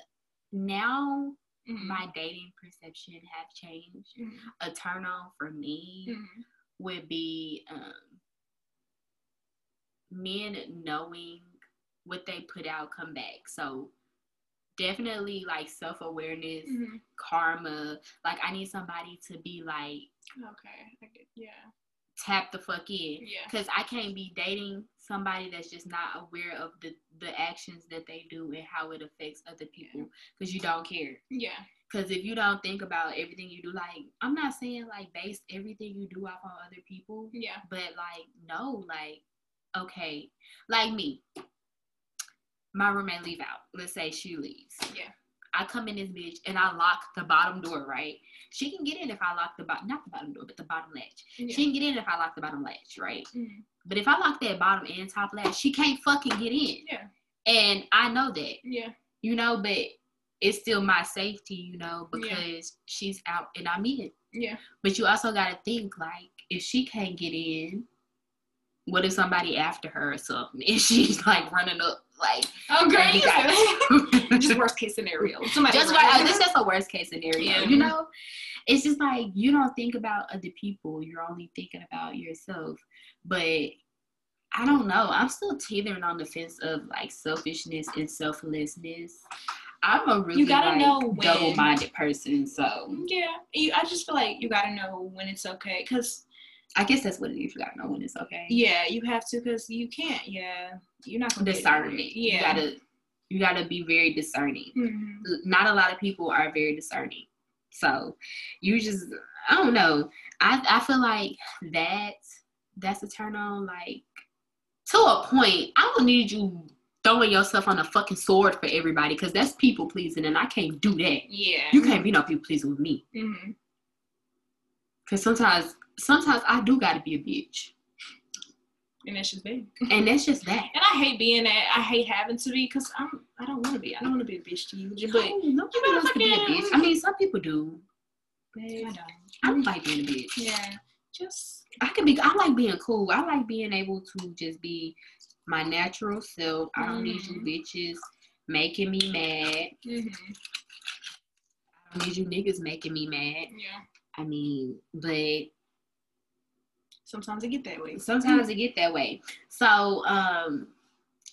now Mhm. my dating perception have changed. Mhm. A turn on for me Mhm. would be um, men knowing what they put out come back. So definitely like self awareness, Mhm. karma. Like I need somebody to be like Okay. Yeah. Tap the fuck in. Yeah. Cause I can't be dating somebody that's just not aware of the the actions that they do and how it affects other people. Cause you don't care. Yeah. Cause if you don't think about everything you do, like I'm not saying like base everything you do off on other people, Yeah. but like no, like okay, like me. My roommate leave out. Let's say she leaves. Yeah. I come in this bitch and I lock the bottom door, right? She can get in if I lock the bottom, not the bottom door, but the bottom latch. Yeah. She can get in if I lock the bottom latch, right? Mhm. But if I lock that bottom and top latch, she can't fucking get in. Yeah. And I know that, Yeah. you know, but it's still my safety, you know, Yeah. because she's out and I'm in. Yeah. But you also got to think like, if she can't get in, what if somebody after her or something? And she's like running up, like, Oh, you you just worst case scenario. Somebody just right. This is a worst case scenario, you know. It's just like you don't think about other people; you're only thinking about yourself. But I don't know. I'm still teetering on the fence of like selfishness and selflessness. I'm a really gotta like, know double-minded person, so Yeah, you, I just feel like you gotta know when it's okay, cause I guess that's what it is. You gotta know when it's okay. Yeah, you have to because you can't. Yeah, you're not Discernment. it. You gotta you gotta be very discerning. Mhm. Not a lot of people are very discerning. So you just I don't know. I I feel like that that's a turn on like to a point. I don't need you throwing yourself on a fucking sword for everybody because that's people pleasing and I can't do that. Yeah. You can't be no people pleasing with me. hmm Cause sometimes sometimes I do gotta be a bitch. And that's just big. And that's just that. And I hate being that. I hate having to be because I'm. I don't want to be. I don't want to be a bitch to you. But No, nobody you wants to be a bitch. I mean some people do. But I don't. I don't like being a bitch. Yeah. Just. I can be I like being cool. I like being able to just be my natural self. I don't need you bitches making me mad. Mm-hmm. I don't need you niggas making me mad. Yeah. I mean, but Sometimes I get that way. sometimes it get that way. So, um,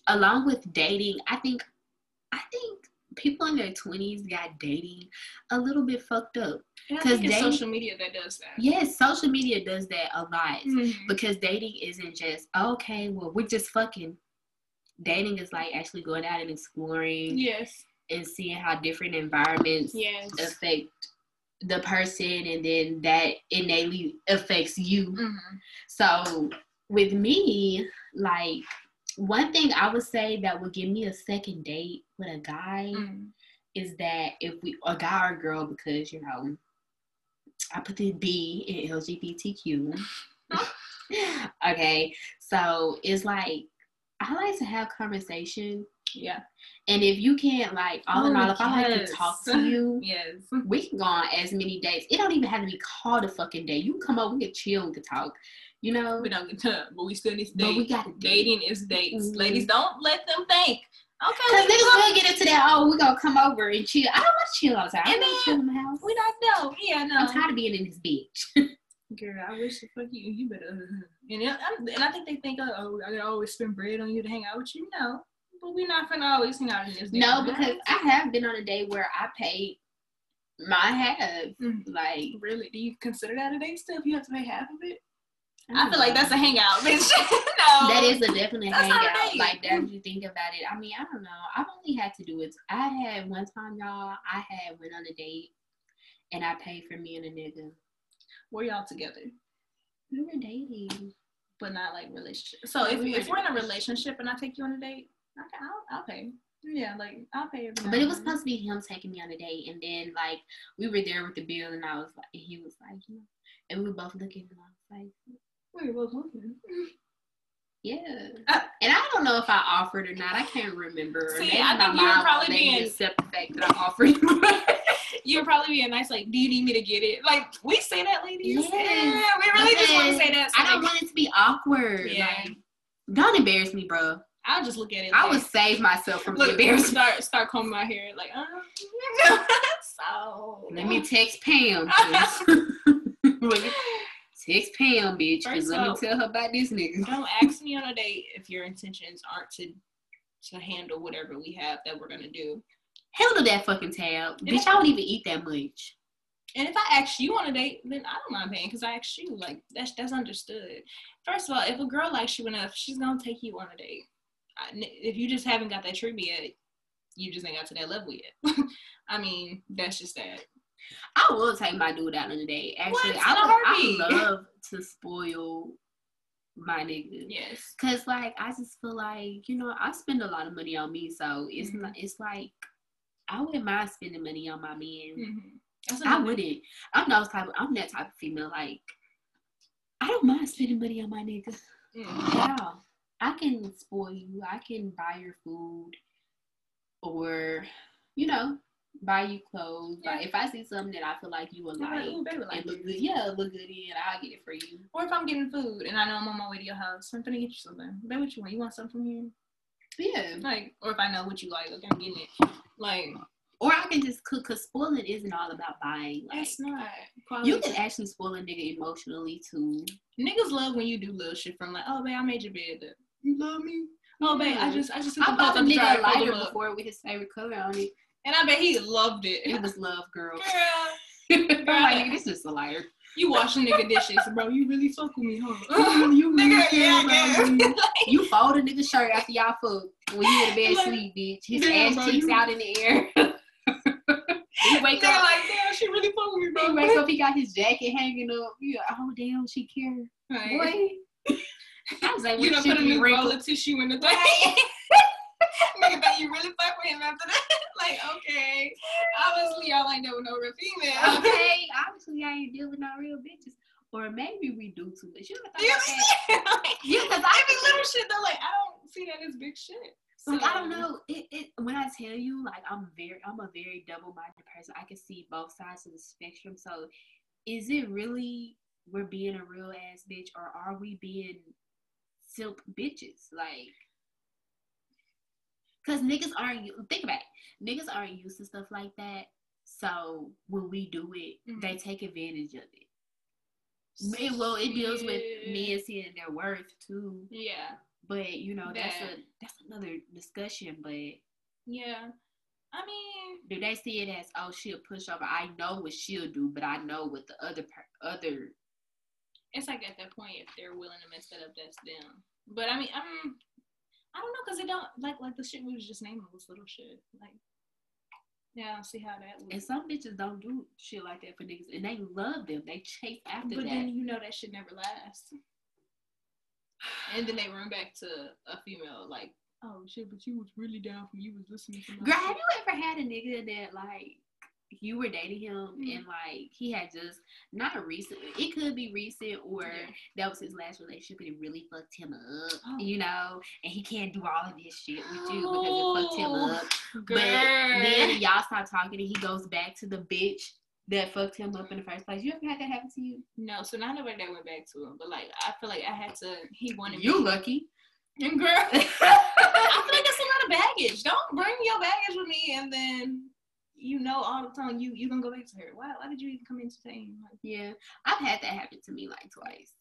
along with dating, I think I think people in their twenties got dating a little bit fucked up. And I 'Cause think social media that does that. Yes, social media does that a lot. Mhm. because dating isn't just okay well we're just fucking dating is like actually going out and exploring Yes. and seeing how different environments Yes. affect the person and then that innately affects you. Hmm so with me like one thing i would say that would give me a second date with a guy hmm is that if we a guy or girl because you know I put the B in LGBTQ. okay, so it's like I like to have conversation, Yeah. and if you can't like all in Oh, all, if I like to talk to you, Yes. we can go on as many dates. It don't even have to be called a fucking date. You can come over, we can chill, we can talk. You know, We don't get to, but we still need to but we got. Dating is dates. Mhm. Ladies, don't let them think. Okay, Cause we, niggas will get into that. Oh, we gonna come over and chill. I don't want to chill all the time. I And want to chill in house. we not know. Yeah, no. I'm tired of being in this bitch. Girl, I wish the fuck you. You better. And I, I'm- and I think they think, oh, I gotta always spend bread on you to hang out with you. No, but we not finna always hang out in this. No, because. I have been on a day where I paid my half. Mhm. Like really, do you consider that a date still? If you have to pay half of it, I feel like that's a hangout, bitch. no, that is a definite That's not a hangout. Like that, if you think about it. I mean, I don't know. I've only had to do it. I had one time, y'all. I had went on a date, and I paid for me and a nigga. We're y'all together, We were dating. but not like relationship. So if we if were in a relationship and I take you on a date, I'll, I'll pay. Yeah, like I'll pay. But it was supposed to be him taking me on a date, and then like we were there with the bill, and I was like, and he was like, you know, and we were both looking, and I was like, We were both looking. yeah. Uh, and I don't know if I offered or not. I can't remember. See, Maybe I think you were probably being- accept the fact that I offered. You'd probably being nice like, do you need me to get it? Like we say that, ladies. Yes. Yeah, we really just want to say that. so, I don't like, want it to be awkward. Yeah. Like, don't embarrass me, bro. I'll just look at it. I would save myself from look, embarrassment. start start combing my hair like, uh, so Let me text Pam. text Pam, bitch. 'cause First let me tell her about this nigga. don't ask me on a date if your intentions aren't to to handle whatever we have that we're gonna do. Handle that fucking tab. Yeah. Bitch, I don't even eat that much. And if I ask you on a date, then I don't mind paying because I asked you. Like that's that's understood. First of all, if a girl likes you enough, she's gonna take you on a date. If you just haven't got that treatment yet, you just ain't got to that level yet. I mean, that's just that. I will take my dude out on a date. Actually, What? I, would. I love to spoil my nigga. Yes. Cause like I just feel like you know I spend a lot of money on me, so it's Mhm. not. It's like I wouldn't mind spending money on my man. hmm I wouldn't. I'm those type. Of, I'm that type of female. Like I don't mind spending money on my nigga at all. I can spoil you. I can buy your food, or you know, buy you clothes. Yeah. Like if I see something that I feel like you would I'm like, like ooh, like and look good, yeah, look good in, I'll get it for you. Or if I'm getting food and I know I'm on my way to your house, I'm gonna get you something. Babe, what you want? You want something from here? Yeah. Like, or if I know what you like, okay, I'm getting it. Like, Or I can just cook because spoiling isn't all about buying. Like, that's not. you can actually spoil a nigga emotionally too. Niggas love when you do little shit from like, oh babe, I made your bed. You love me? Oh babe, I just I just I the bought a the nigga a pulled lighter before with his favorite color on it. and I bet he loved it. It was love, girl. Girl, I'm like, nigga, this is a lighter. You washing nigga dishes, bro. You really fuck with me, huh? you really nigga, yeah, yeah. you fold a nigga shirt after y'all fuck when you in the bed Like, sleep, bitch. His yeah, ass bro, cheeks you- out in the air. he wake Nigga, up. like, damn, she really fuck with me, bro. He wakes up. He got his jacket hanging up. You like, oh damn, she care. Like, Boy. I was like, you don't put a new roll of tissue in the thing. Nigga, bet you really fuck with him after that. like, okay. Obviously, y'all ain't dealing with no real female. okay, obviously I ain't dealing with no real bitches. Or maybe we do too much. You You about that? like, Yeah, 'cause I every little shit though, like I don't see that as big shit. Like I don't know. It, it when I tell you, like I'm very I'm a very double minded person. I can see both sides of the spectrum. So is it really we're being a real ass bitch or are we being simp bitches? Like Cause niggas aren't think about it. Niggas aren't used to stuff like that. So when we do it, they mm-hmm. take advantage of it. It- well, it deals with men seeing their worth too. Yeah, But you know, that's a that's another discussion. But yeah. I mean, do they see it as oh she'll push over? I know what she'll do, but I know what the other per- other it's like at that point, if they're willing to mess that up, that's them. But I mean, I'm, I don't know, cause it don't like like the shit we was just naming was little shit. Like, yeah, I don't see how that. Would, and some bitches don't do shit like that for niggas, and they love them. They chase after them. but that. then you know that shit never lasts. And then they run back to a female like, oh shit, but you was really down for me. You was listening to my Girl, shit." have you ever had a nigga that like you were dating him Mhm. and like he had just not a recent it could be recent or Yeah. that was his last relationship and it really fucked him up, Oh. you know, and he can't do all of this shit with you because it fucked him Oh, up. Girl. But then y'all stop talking and he goes back to the bitch that fucked him up in the first place. You ever had that happen to you? no, so not nobody that went back to him, but like I feel like I had to. He wanted You me. lucky. And girl, I feel like that's a lot of baggage. Don't bring your baggage with me, and then you know all the time you you gonna go back to her. Why why did you even come entertain? Like, yeah. I've had that happen to me like twice.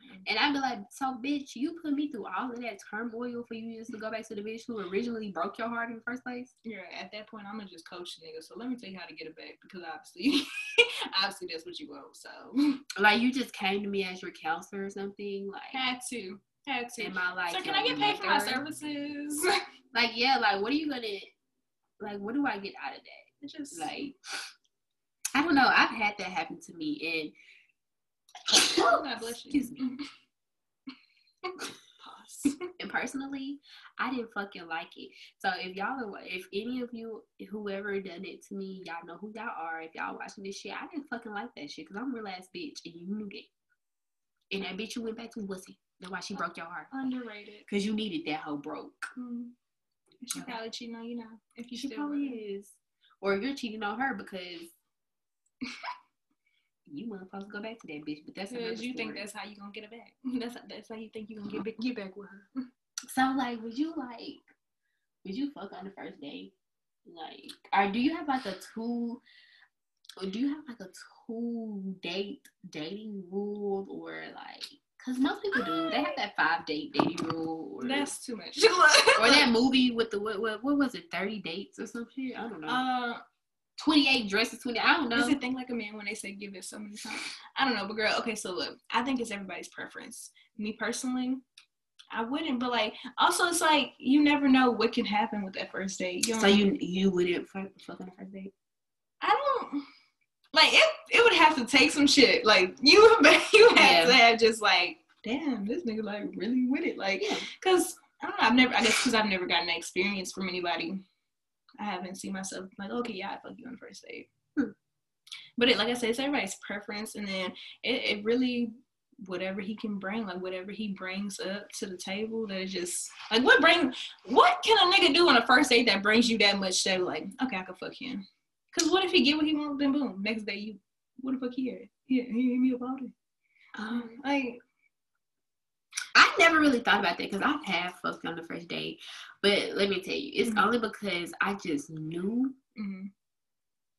Mm. And I'd be like, so bitch, you put me through all of that turmoil for you just to go back to the bitch who originally broke your heart in the first place? yeah, at that point I'm gonna just coach the nigga. So let me tell you how to get it back because obviously, obviously that's what you want. So Like you just came to me as your counselor or something. Like had to had to. am I like so can I get paid for my services? Like yeah, like what are you gonna like what do I get out of that? It's just Like I don't know. I've had that happen to me and God bless you. Excuse me. Pause. and personally, I didn't fucking like it. So if y'all, are, if any of you, whoever done it to me, y'all know who y'all are. If y'all watching this shit, I didn't fucking like that shit because I'm a real ass bitch, and you knew that. And that bitch you went back to was it? That's why she broke your heart. Underrated. Cause you needed that hoe broke. Mm. She probably cheating on you now. If you She still probably is. Or you're cheating on her because you weren't supposed to go back to that bitch. But that's Because you think that's how you gonna get it back. That's that's how you think you gonna get back, get back with her. So like, would you like, would you fuck on the first day? Like, or do you have like a two, or do you have like a two date dating rule, or like, cause most people do. They have that five date dating rule, or That's too much. or that movie with the what, what what was it, thirty dates or some shit? I don't know. uh, Twenty eight dresses, twenty. I don't know. does it think like a man when they say give it so many times? I don't know, but girl, okay, so look, I think it's everybody's preference. Me personally, I wouldn't, but like also it's like you never know what can happen with that first date. You so you you wouldn't fuck, fuck on the first date? I don't like it. It would have to take some shit. Like you, you have Yeah. to have just like, damn, this nigga like really with it. Like, Yeah. cause I don't know. I've never. I guess because I've never gotten that experience from anybody. I haven't seen myself like, okay, yeah, I fuck you on first date. Hmm. But it, like I said, it's everybody's preference, and then it, it really whatever he can bring, like whatever he brings up to the table, that is just like what bring what can a nigga do on a first date that brings you that much that like, okay, I can fuck him. Cause what if he get what he wants, then boom, next day you what the fuck he? Yeah, he hit me about it. Um, Like I never really thought about that because I've had fucked on the first date. But let me tell you, it's Mhm. only because I just knew mhm,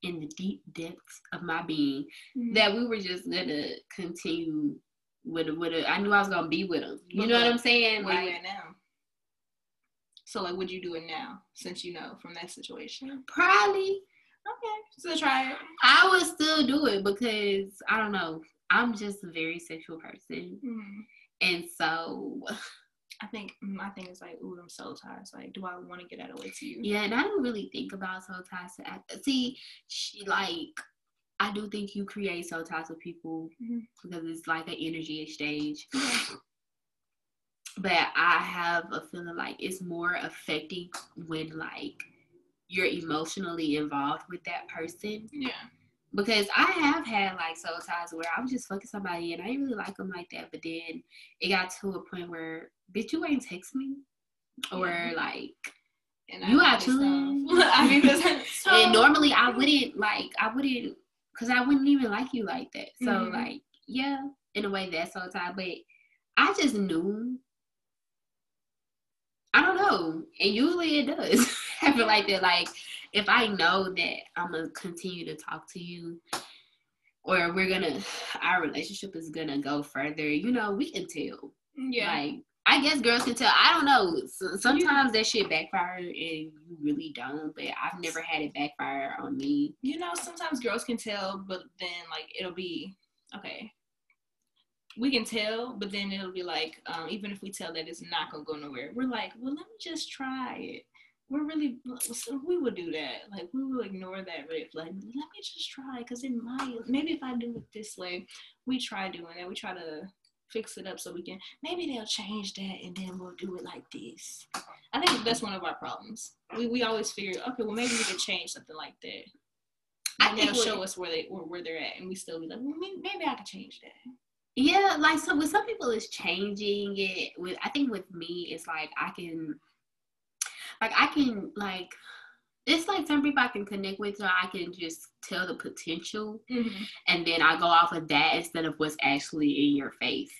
in the deep depths of my being mhm. that we were just gonna continue with it. With it. I knew I was gonna be with him. You But know what what- I'm saying? where you at now? So like would you do it now since you know from that situation? probably, Okay, still try it. I would still do it because I don't know. I'm just a very sexual person, Mm. and so I think my thing is like, ooh, I'm soul ties. Like, do I want to get that away to you? yeah. And I don't really think about soul ties to act. See, she, like I do think you create soul ties with people Mhm. because it's like an energy exchange. Yeah. but I have a feeling like it's more affecting when like you're emotionally involved with that person. Yeah. Because I have had like soul ties where I was just fucking somebody and I didn't really like them like that, but then it got to a point where bitch, you ain't text me, or Yeah. like, And You I actually- I mean, this, so, and normally I wouldn't like, I wouldn't, cause I wouldn't even like you like that. So Mhm. like, yeah, in a way that's soul tie, but I just knew I don't know. And usually it does happen like that. Like if I know that I'm gonna continue to talk to you or we're gonna our relationship is gonna go further, you know, we can tell. yeah. Like I guess girls can tell. I don't know. Sometimes that shit backfire and you really don't. But I've never had it backfire on me. you know, sometimes girls can tell, but then like it'll be okay. We can tell, but then it'll be like, um, even if we tell that it's not gonna go nowhere, we're like, well, let me just try it. We're really, so we would do that. Like we will ignore that red flag. Let me just try, because it might. Maybe if I do it this way, we try doing that. We try to fix it up so we can. Maybe they'll change that, and then we'll do it like this. I think that's one of our problems. We we always figure, okay, well maybe we can change something like that. And they'll show us where they where, where they're at, and we still be like, well, maybe, maybe I could change that. Yeah, like so with some people it's changing it. With I think with me it's like I can like I can like it's like some people I can connect with so I can just tell the potential and then I go off of that instead of what's actually in your face.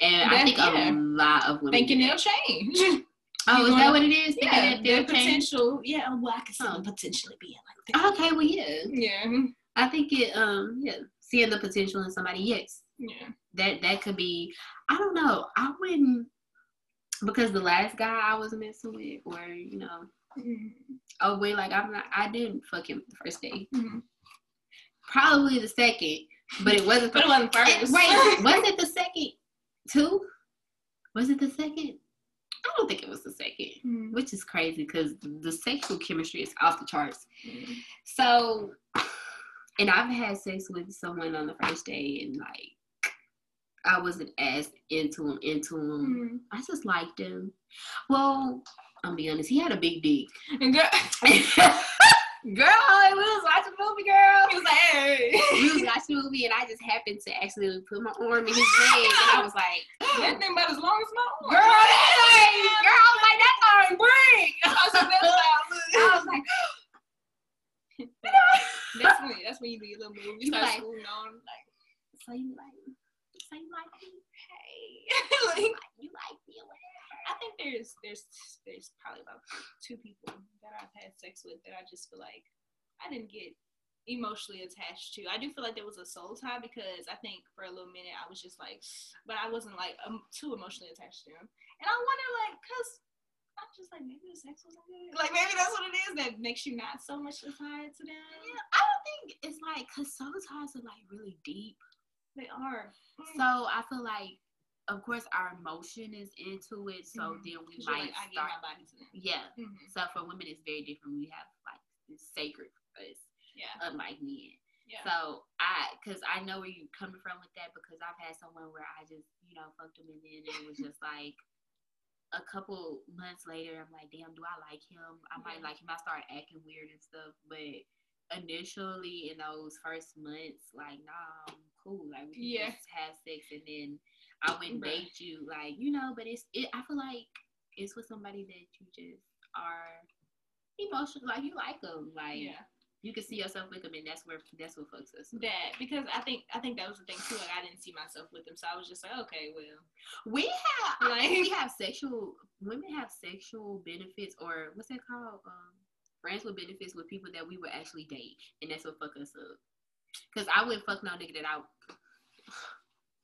And I think yeah. a lot of women Thinking they'll change. Oh, is that what it is? Thinking yeah, their they'll change? potential. Yeah, oh, well, I can see Oh. them potentially being like that. Okay, well yeah. Yeah, I think it um yeah, seeing the potential in somebody, yes. yeah. that that could be I don't know. I wouldn't because the last guy I was messing with or you know Mhm. oh wait like I'm not I didn't fuck him the first day. Mhm. Probably the second, but it wasn't But it wasn't first. Wait, was it the second Two? Was it the second? I don't think it was the second, Mhm. which is crazy because the sexual chemistry is off the charts. Mhm. So, and I've had sex with someone on the first day, and like, I wasn't as into him, into him. Mhm. I just liked him. Well, I'm be honest, he had a big dick. And girl, girl, we was watching a movie, girl. he was like, hey. We was watching a movie, and I just happened to actually put my arm in his leg, and I was like, that thing about as long as my arm. girl, like, girl, I was like, that's our break. I was like, that's I I was like, That's when that's when you do your little move. You start like- on like, so you like, you like me? hey. like, You like me? I think there's there's there's probably about two people that I've had sex with that I just feel like I didn't get emotionally attached to. I do feel like there was a soul tie because I think for a little minute I was just like, but I wasn't like um, too emotionally attached to him. And I wonder like, cause I'm just like maybe the sex wasn't good. Like maybe that's what it is that makes you not so much attached to them. Yeah, I don't think it's like because soul ties are like really deep. They are. So I feel like, of course, our emotion is into it. So Mhm. then we might like, start. my body to them. Yeah. Mhm. So for women, it's very different. We have like it's sacred for us, Yeah. unlike men. Yeah. So I, because I know where you're coming from with that, because I've had someone where I just, you know, fucked him, and then it was just like a couple months later, I'm like, damn, do I like him? I might Yeah. like him. I start acting weird and stuff, but initially in those first months, like, nah, I'm cool. Like we can Yeah. just have sex, and then I wouldn't Right. date you, like you know. But it's, it. I feel like it's with somebody that you just are emotional, like you like them, like yeah. you can see yourself with them, and that's where that's what fucks us. up. that because I think I think that was the thing too. Like I didn't see myself with them, so I was just like, okay, well, We have, like we have sexual. Women have sexual benefits, or what's that called? Um, friends with benefits with people that we would actually date, and that's what fuck us up. Cause I wouldn't fuck no nigga that I.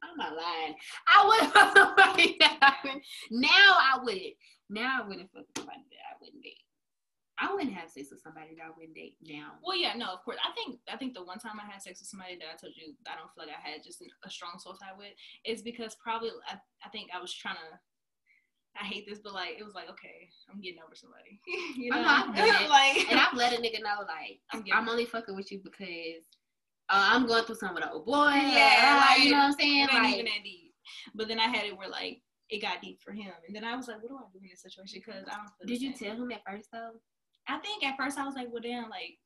I'm not lying. I wouldn't fuck somebody that I would. Now I wouldn't. Now I wouldn't fuck somebody that I wouldn't date. I wouldn't have sex with somebody that I wouldn't date now. Well, yeah, no, of course. I think I think the one time I had sex with somebody that I told you I don't feel like I had just a strong soul tie with is because probably I, I think I was trying to. I hate this, but like it was like okay, I'm getting over somebody. you know, I've done it. like And I've let a nigga know like I'm I'm, only fucking with you because uh, I'm going through something with an old boy. Yeah, like, like, you know what I'm saying? it Like, even that deep. But then I had it where like it got deep for him, and then I was like, what do I do in this situation? Because I don't. Did you tell him at first though? I think at first I was like, well, damn, like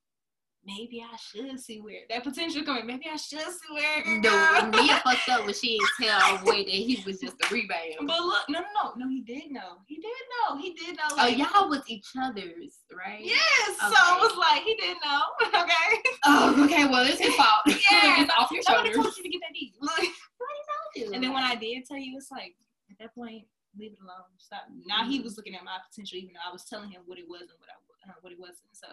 maybe I should see where that potential coming. Maybe I should see where No. Nia fucked up when she didn't tell boy that he was just a rebound. But look, no, no, no, no. He did know. He did know. He did know. Oh, y'all was each other's, right? Yes. So Okay. it was like he didn't know. Okay. Oh, okay. Well, it's his fault. Yeah. it's off your I would have shoulders. told you to get that deep. Look. And then when I did tell you, it's like at that point, leave it alone. Stop. Now he was looking at my potential, even though I was telling him what it was and what I uh, what it wasn't. So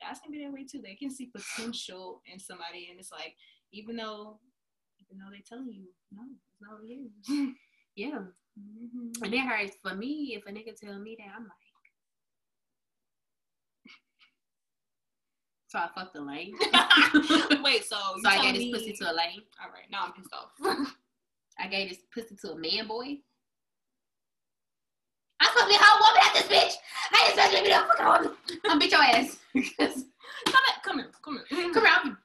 guys can be that way too. They can see potential in somebody, and it's like even though even though they're telling you no, it's not what it is. yeah, Mhm. and it hurts for me if a nigga tell me that. I'm like, so I fucked the lane. Wait, so you so I telling gave this pussy to a lane. All right, now I'm pissed off. I gave this pussy to a man boy. I'm supposed to be a hot woman at this bitch. I ain't supposed to be no fucking woman. I'm beat your ass. Come here, come here, come here. Come around.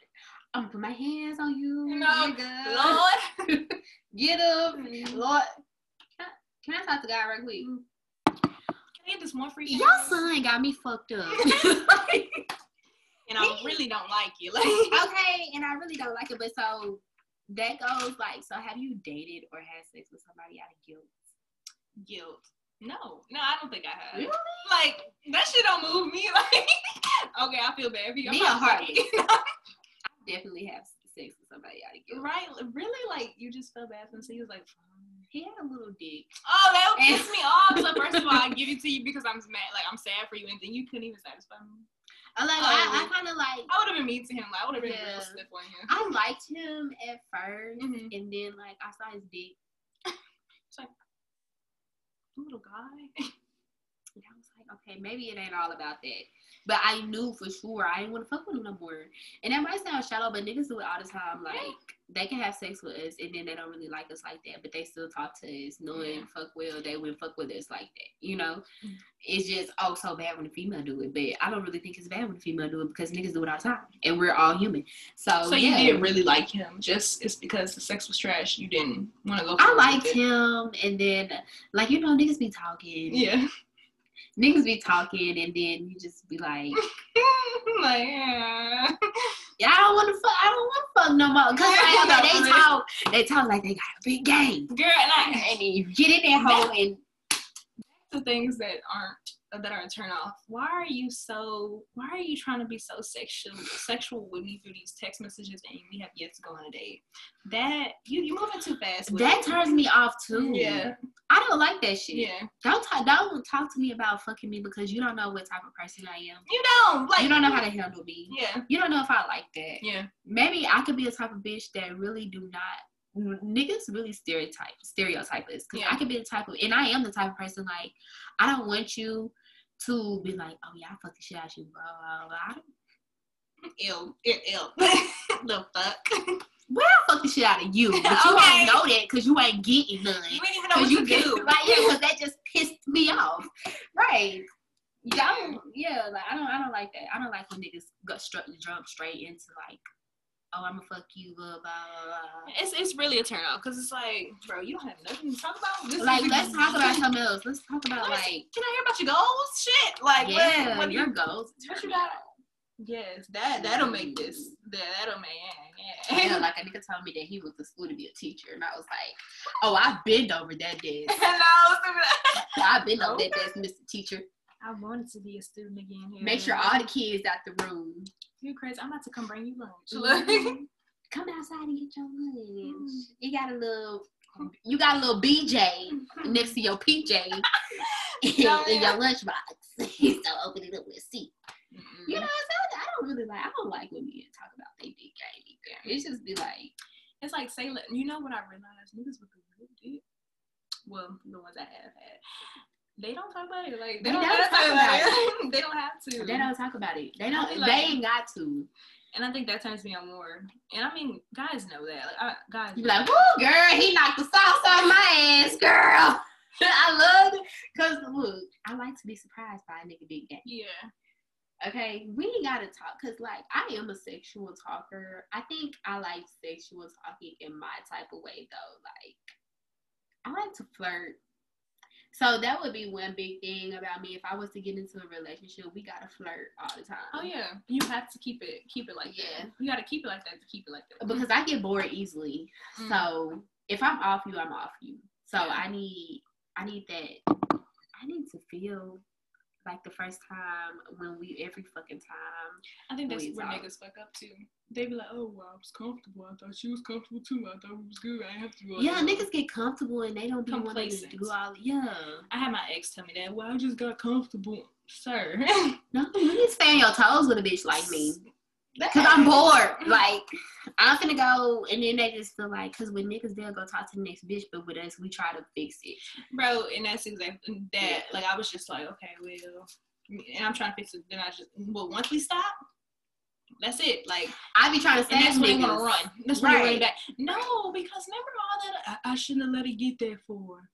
I'm gonna put my hands on you. No, nigga. Lord. Get up, mm-hmm. Lord. Can I, can I talk to God right quick? Can I get this more free? Your son got me fucked up. and I really don't like you. Like, okay, and I really don't like it, but so that goes like, so have you dated or had sex with somebody out of guilt? guilt. No, no, I don't think I have. Really? Like that shit don't move me. Like, okay, I feel bad for you. Me a heartless. fucking- Definitely have sex with somebody out of right? Really? Like you just felt bad for him. So he was like, He had a little dick. "Oh, that would piss me off." So first of all, I give it to you because I'm mad. Like I'm sad for you, and then you couldn't even satisfy me. I like, Oh. I, I kind of like, I would have been mean to him. Like, I would have been Yeah. real stiff on him. I liked him at 1st Mhm. and then like I saw his dick, Little guy. and I was like, okay, maybe it ain't all about that. But I knew for sure I didn't want to fuck with him no more. And that might sound shallow, but niggas do it all the time. Like they can have sex with us, and then they don't really like us like that, but they still talk to us, knowing Yeah. fuck well they wouldn't fuck with us like that. You know, Mhm. it's just oh so bad when a female do it, but I don't really think it's bad when a female do it because niggas do it all the time, and we're all human. So, So yeah. you didn't really like him. Just it's because the sex was trash. You didn't want to go. I liked him, and then like you know niggas be talking, Yeah. Niggas be talking, and then you just be like, like, yeah. yeah, I don't want to fuck, I don't want to fuck no more, cause like, okay, they talk, they talk like they got a big game, Girl, and and I then you get in that hole and the things that aren't that are a turn off. Why are you so? Why are you trying to be so sexual sexual with me through these text messages and we have yet to go on a date? That you you moving too fast. that turns me off too. Yeah, I don't like that shit. yeah. Don't talk, don't talk to me about fucking me because you don't know what type of person I am. You don't like. you don't know how to handle me. Yeah, You don't know if I like that. yeah. maybe I could be a type of bitch that really do not niggas really stereotype stereotype us because Yeah. I could be the type of and I am the type of person like I don't want you to be like oh yeah I fuck the shit out you blah blah blah. I don't- Ill, ill, ill. the fuck. Well, I fuck the shit out of you, but you Okay. don't know that because you ain't getting none. You ain't even know what you you do. right, yeah, because that just pissed me off. Right. Yeah, yeah, like I don't, I don't like that. I don't like when niggas go straight, jump straight into like, oh, I'm gonna fuck you, blah blah blah. It's it's really a turn off because it's like, bro, you don't have nothing to talk about. This Like, let's talk about something else. Let's talk about Let's- like, Can I hear about your goals? Shit, like yeah, what, what your you goals. what you got? Yes, that that'll make this. That that'll make yeah. Yeah, like a nigga told me that he went to school to be a teacher, and I was like, oh, I've been over that desk. Hello. I've been over Okay. that desk, Mr. Teacher. I wanted to be a student again. Here. Make sure all the kids out the room. You crazy. I'm about to come bring you lunch. Mhm. Come outside and get your lunch. Mm. You got a little, you got a little BJ next to your PJ in, your lunchbox. so open it up and see. You know, what I'm saying? I don't really like. I don't like when men talk about they dick game either. It's just be like, It's like say, you know what I realized? Niggas with the real dick. Well, the ones I have had. They don't talk about it. Like They they, don't, don't have to talk about it. they don't have to. They don't talk about it. They don't. be they ain't got to. And I think that turns me on more. And I mean, guys know that. Like, I, guys. You be like, "Woo, girl, he knocked the sauce on my ass, girl." I love it because look, I like to be surprised by a nigga big game. yeah. Okay, we gotta talk because like I am a sexual talker. I think I like sexual talking in my type of way though. Like I like to flirt. So that would be one big thing about me. If I was to get into a relationship, we gotta flirt all the time. Oh yeah. You have to keep it keep it like Yeah. that. You gotta keep it like that to keep it like that. Because I get bored easily. Mm. So if I'm off you, I'm off you. So Yeah. I need I need that I need to feel like the first time when we every fucking time. I think that's where niggas fuck up too. They be like, oh, well, I was comfortable. I thought she was comfortable too. I thought it was good. I didn't have to go. Yeah, alone." niggas get comfortable and they don't be wanting to do all. Yeah, I had my ex tell me that. Well, I just got comfortable, sir. no, you need to stay on your toes with a bitch like me, cause I'm bored. Like I'm gonna go, and then they just feel like, cause with niggas they'll go talk to the next bitch, but with us we try to fix it. bro. And that's exactly that. Yeah. Like I was just like, okay, well, and I'm trying to fix it. Then I just, well, once we stop, that's it. Like, I be trying to say that's when they want to run. That's when Right. run back. No, because remember all that I, I shouldn't have let it get that for,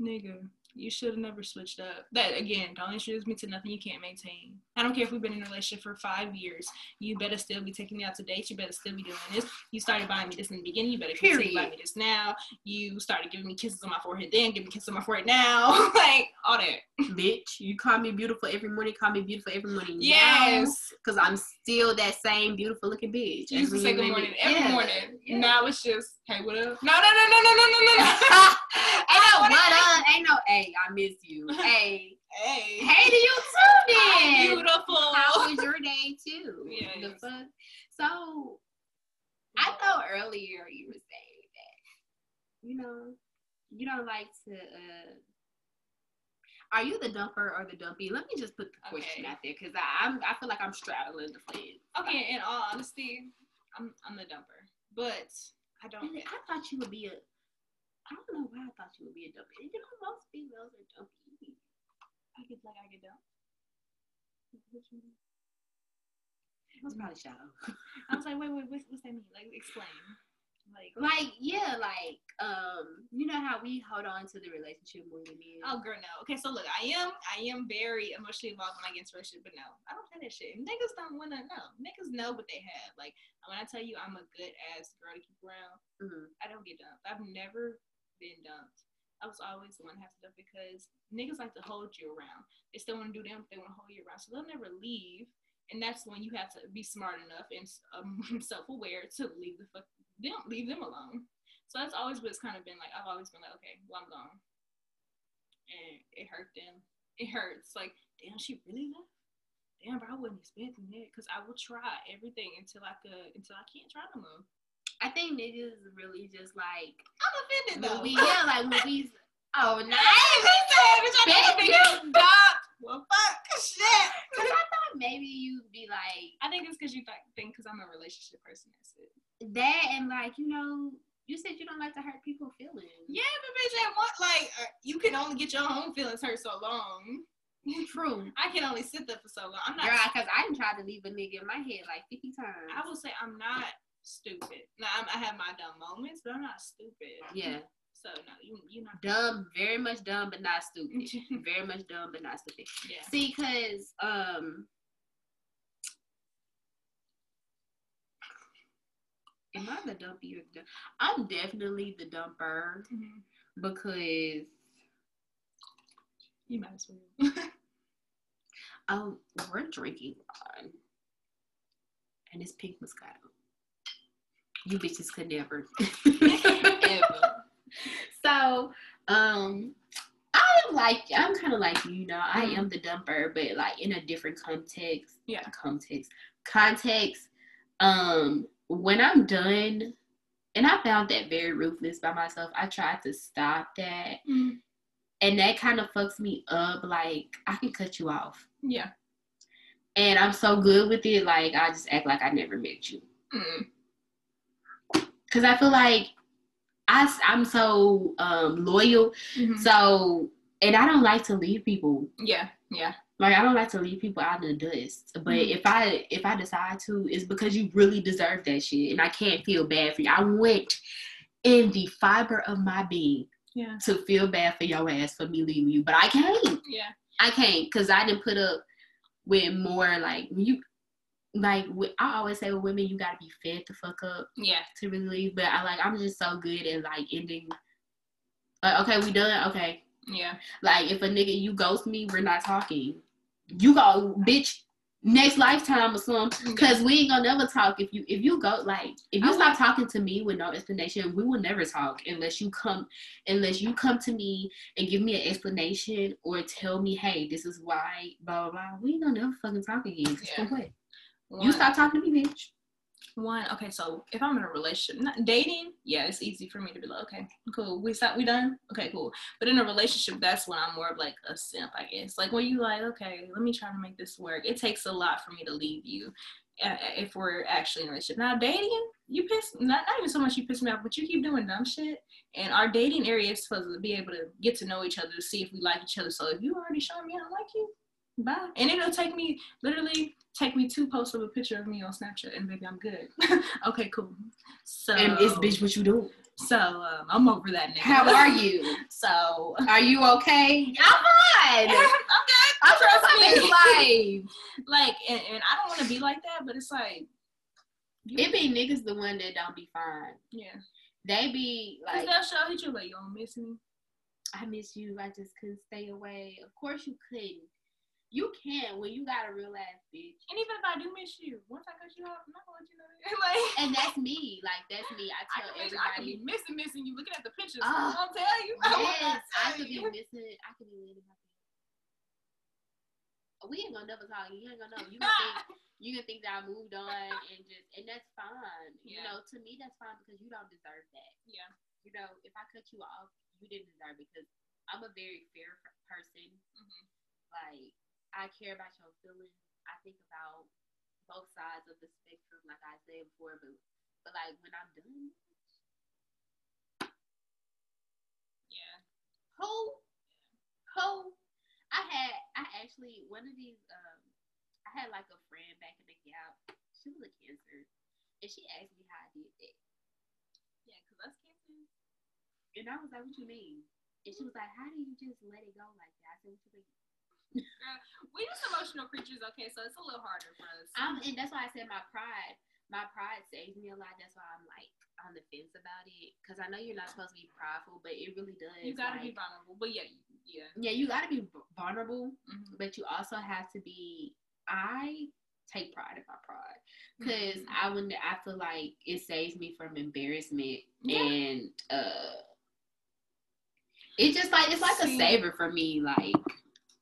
nigga. You should have never switched up. That again, don't introduce me to nothing you can't maintain. I don't care if we've been in a relationship for five years. You better still be taking me out to dates. You better still be doing this. You started buying me this in the beginning. You better continue buying me this now. You started giving me kisses on my forehead then. Give me kisses on my forehead now. like all that. Bitch, you call me beautiful every morning. Call me beautiful every morning. Yes, because I'm still that same beautiful looking bitch. You used to say good morning me. every yeah. morning. Yeah. Now it's just hey, what up? No, no, no, no, no, no, no, no. ain't no what up? Ain't no hey, I miss you. Hey. Hey. hey to you too then. Beautiful. How was your day too? Yeah, The fuck? So I know earlier you were saying that, you know, you don't like to uh are you the dumper or the dumpy? Let me just put the question Okay. out there because I'm I feel like I'm straddling the fence. Okay, in all honesty, I'm I'm the dumper, but I don't. I thought you would be a. I don't know why I thought you would be a dumpy. You know, most females are dumpy. I get like I could get dumb. It was probably shallow. I was like, wait, wait, what's, what's that mean? Like, explain. Like, Like, yeah, like, um, you know how we hold on to the relationship more than men. oh, girl, no. Okay, so look, I am, I am very emotionally involved when I get into a relationship, but no, I don't say that shit. Niggas don't wanna know. Niggas know what they have. Like, when I tell you I'm a good ass girl to keep around, Mhm. I don't get dumped. I've never been dumped. I was always the one to dump because niggas like to hold you around. They still want to do them, they want to hold you around. So they'll never leave. And that's when you have to be smart enough and um, self-aware to leave the fuck them, leave them alone. So that's always what it's kind of been like. I've always been like, okay, well I'm gone, and it hurt them. It hurts. Like, damn, she really left. Damn, bro, I wasn't expecting that because I will try everything until I could, until I can't try no more. I think niggas really just like I'm offended though. movies. Yeah, like movies. Oh, no. Bitch, Well, fuck, shit. Because I thought maybe you'd be like I think it's because you th- think because I'm a relationship person. That's it. that, and like you know, you said you don't like to hurt people's feelings. Yeah, but bitch, at what like uh, you can only get your own feelings hurt so long. True. I can only sit there for so long. I'm not. Girl, because I tried to leave a nigga in my head like 50 times. I will say I'm not stupid. Now I'm, I have my dumb moments, but I'm not stupid. yeah. So no, you you not Dumb, very much dumb, but not stupid. very much dumb, but not stupid. yeah. See, because, um, am I the dumpy or the I'm definitely the dumper Mhm. because You might as well. um we're drinking wine and it's pink moscato. You bitches could never. So, um, I'm like I'm kind of like you, you know I Mhm. am the dumper, but like in a different context. Yeah. Context. Context. Um, when I'm done, and I found that very ruthless by myself. I tried to stop that, Mm. and that kind of fucks me up. Like I can cut you off, Yeah. and I'm so good with it. Like I just act like I never met you. Mm. Cause I feel like I, I'm so um, loyal Mhm. So and I don't like to leave people. Yeah, yeah. Like I don't like to leave people out in the dust. But Mhm. if I if I decide to, it's because you really deserve that shit, and I can't feel bad for you. I went in the fiber of my being Yeah. to feel bad for your ass for me leaving you, but I can't. Yeah. I can't because I didn't put up with more like you. Like I always say with women, you gotta be fed the fuck up Yeah. to really leave. But I like I'm just so good at like ending. Like okay, we done. Okay, Yeah. like if a nigga you ghost me, we're not talking. You go, bitch. Next lifetime or something, cause we ain't gonna never talk if you if you go like if you I stop talking to me with no explanation, we will never talk unless you come unless you come to me and give me an explanation or tell me, hey, this is why blah blah blah. We ain't gonna never fucking talk again. Yeah. for what? One, You stop talking to me, bitch. One. Okay. So if I'm in a relationship, not dating, yeah, it's easy for me to be like, okay, cool. We stop. We done. Okay, cool. But in a relationship, that's when I'm more of like a simp, I guess. Like when you like, okay, let me try to make this work. It takes a lot for me to leave you. If we're actually in a relationship now, dating, you piss not, not even so much you piss me off, but you keep doing dumb shit. And our dating area is supposed to be able to get to know each other to see if we like each other. So if you already showing me I don't like you, bye. And it'll take me literally take me two posts of a picture of me on Snapchat, and baby, I'm good. okay, cool. So And it's bitch, what you doing? So um, I'm over that now. How are you? So Are you okay? I'm fine. I'm fine. good. I'm Trust trust me. me. Life. Like, and, and I don't want to be like that, but it's like, It be niggas the one that don't be fine. yeah. They be Cause like, they'll show hit you like, you don't miss me. I miss you. I just couldn't stay away. Of course you couldn't. You can when you got a real ass bitch. And even if I do miss you, once I cut you off, I'm not gonna let you know that. like, And that's me. Like that's me. I I tell can, miss, I can be everybody. missing, missing you, looking at the pictures. Ah, I'll tell you. I Yes, I could be you. missing. I could be leaving my We ain't gonna never talk. You ain't gonna know. You gonna think you gonna think that I moved on and just and that's fine. You know, to me that's fine because you don't deserve that. Yeah. You know, if I cut you off, you didn't deserve it because I'm a very fair person. Mhm. Like I care about your feelings. I think about both sides of the spectrum, like I said before. But but like when I'm done, Yeah. who who I had I actually one of these um I had like a friend back in the gap. She was a cancer, and she asked me how I did that, Yeah, because us cancers. and I was like, "What you mean?" And she was like, "How do you just let it go like that?" I said, "What you mean?" We just emotional creatures, okay? So it's a little harder for us. Um, and that's why I said my pride. My pride saves me a lot. That's why I'm like on the fence about it, because I know you're not supposed to be prideful, but it really does. you gotta be vulnerable, but yeah, yeah. Yeah, you gotta be vulnerable, Mhm. but you also have to be. I take pride in my pride because Mhm. I when I feel like it saves me from embarrassment Yeah. and uh, it's just like it's like a saver for me. Like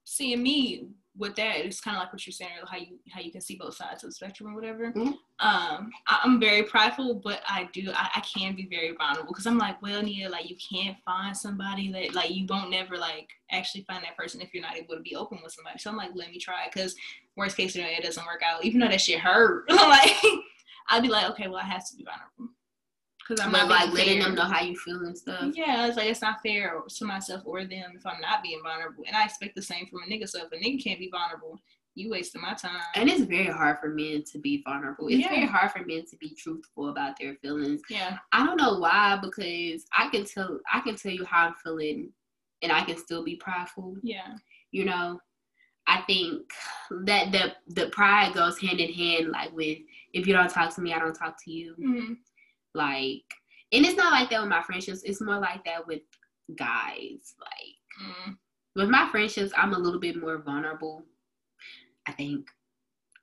seeing me with that, it's kind of like what you're saying, how you how you can see both sides of the spectrum or whatever. Mhm. Um, I, I'm very prideful, but I do I, I can be very vulnerable because I'm like, well, Nia, like you can't find somebody that like you won't never like actually find that person if you're not able to be open with somebody. So I'm like, let me try because worst case scenario, it doesn't work out, even though that shit hurt. like I'd be like, okay, well, I have to be vulnerable because I'm but not like letting fair. them know how you feel and stuff. Yeah, it's like it's not fair to myself or them if I'm not being vulnerable. And I expect the same from a nigga. So if a nigga can't be vulnerable, you wasting my time. And it's very hard for men to be vulnerable. It's Yeah. very hard for men to be truthful about their feelings. yeah, I don't know why because I can tell I can tell you how I'm feeling and I can still be prideful. yeah, You know, I think that the the pride goes hand in hand like with if you don't talk to me, I don't talk to you. Mhm. Like and it's not like that with my friendships. It's more like that with guys. Like Mm. with my friendships, I'm a little bit more vulnerable. I think.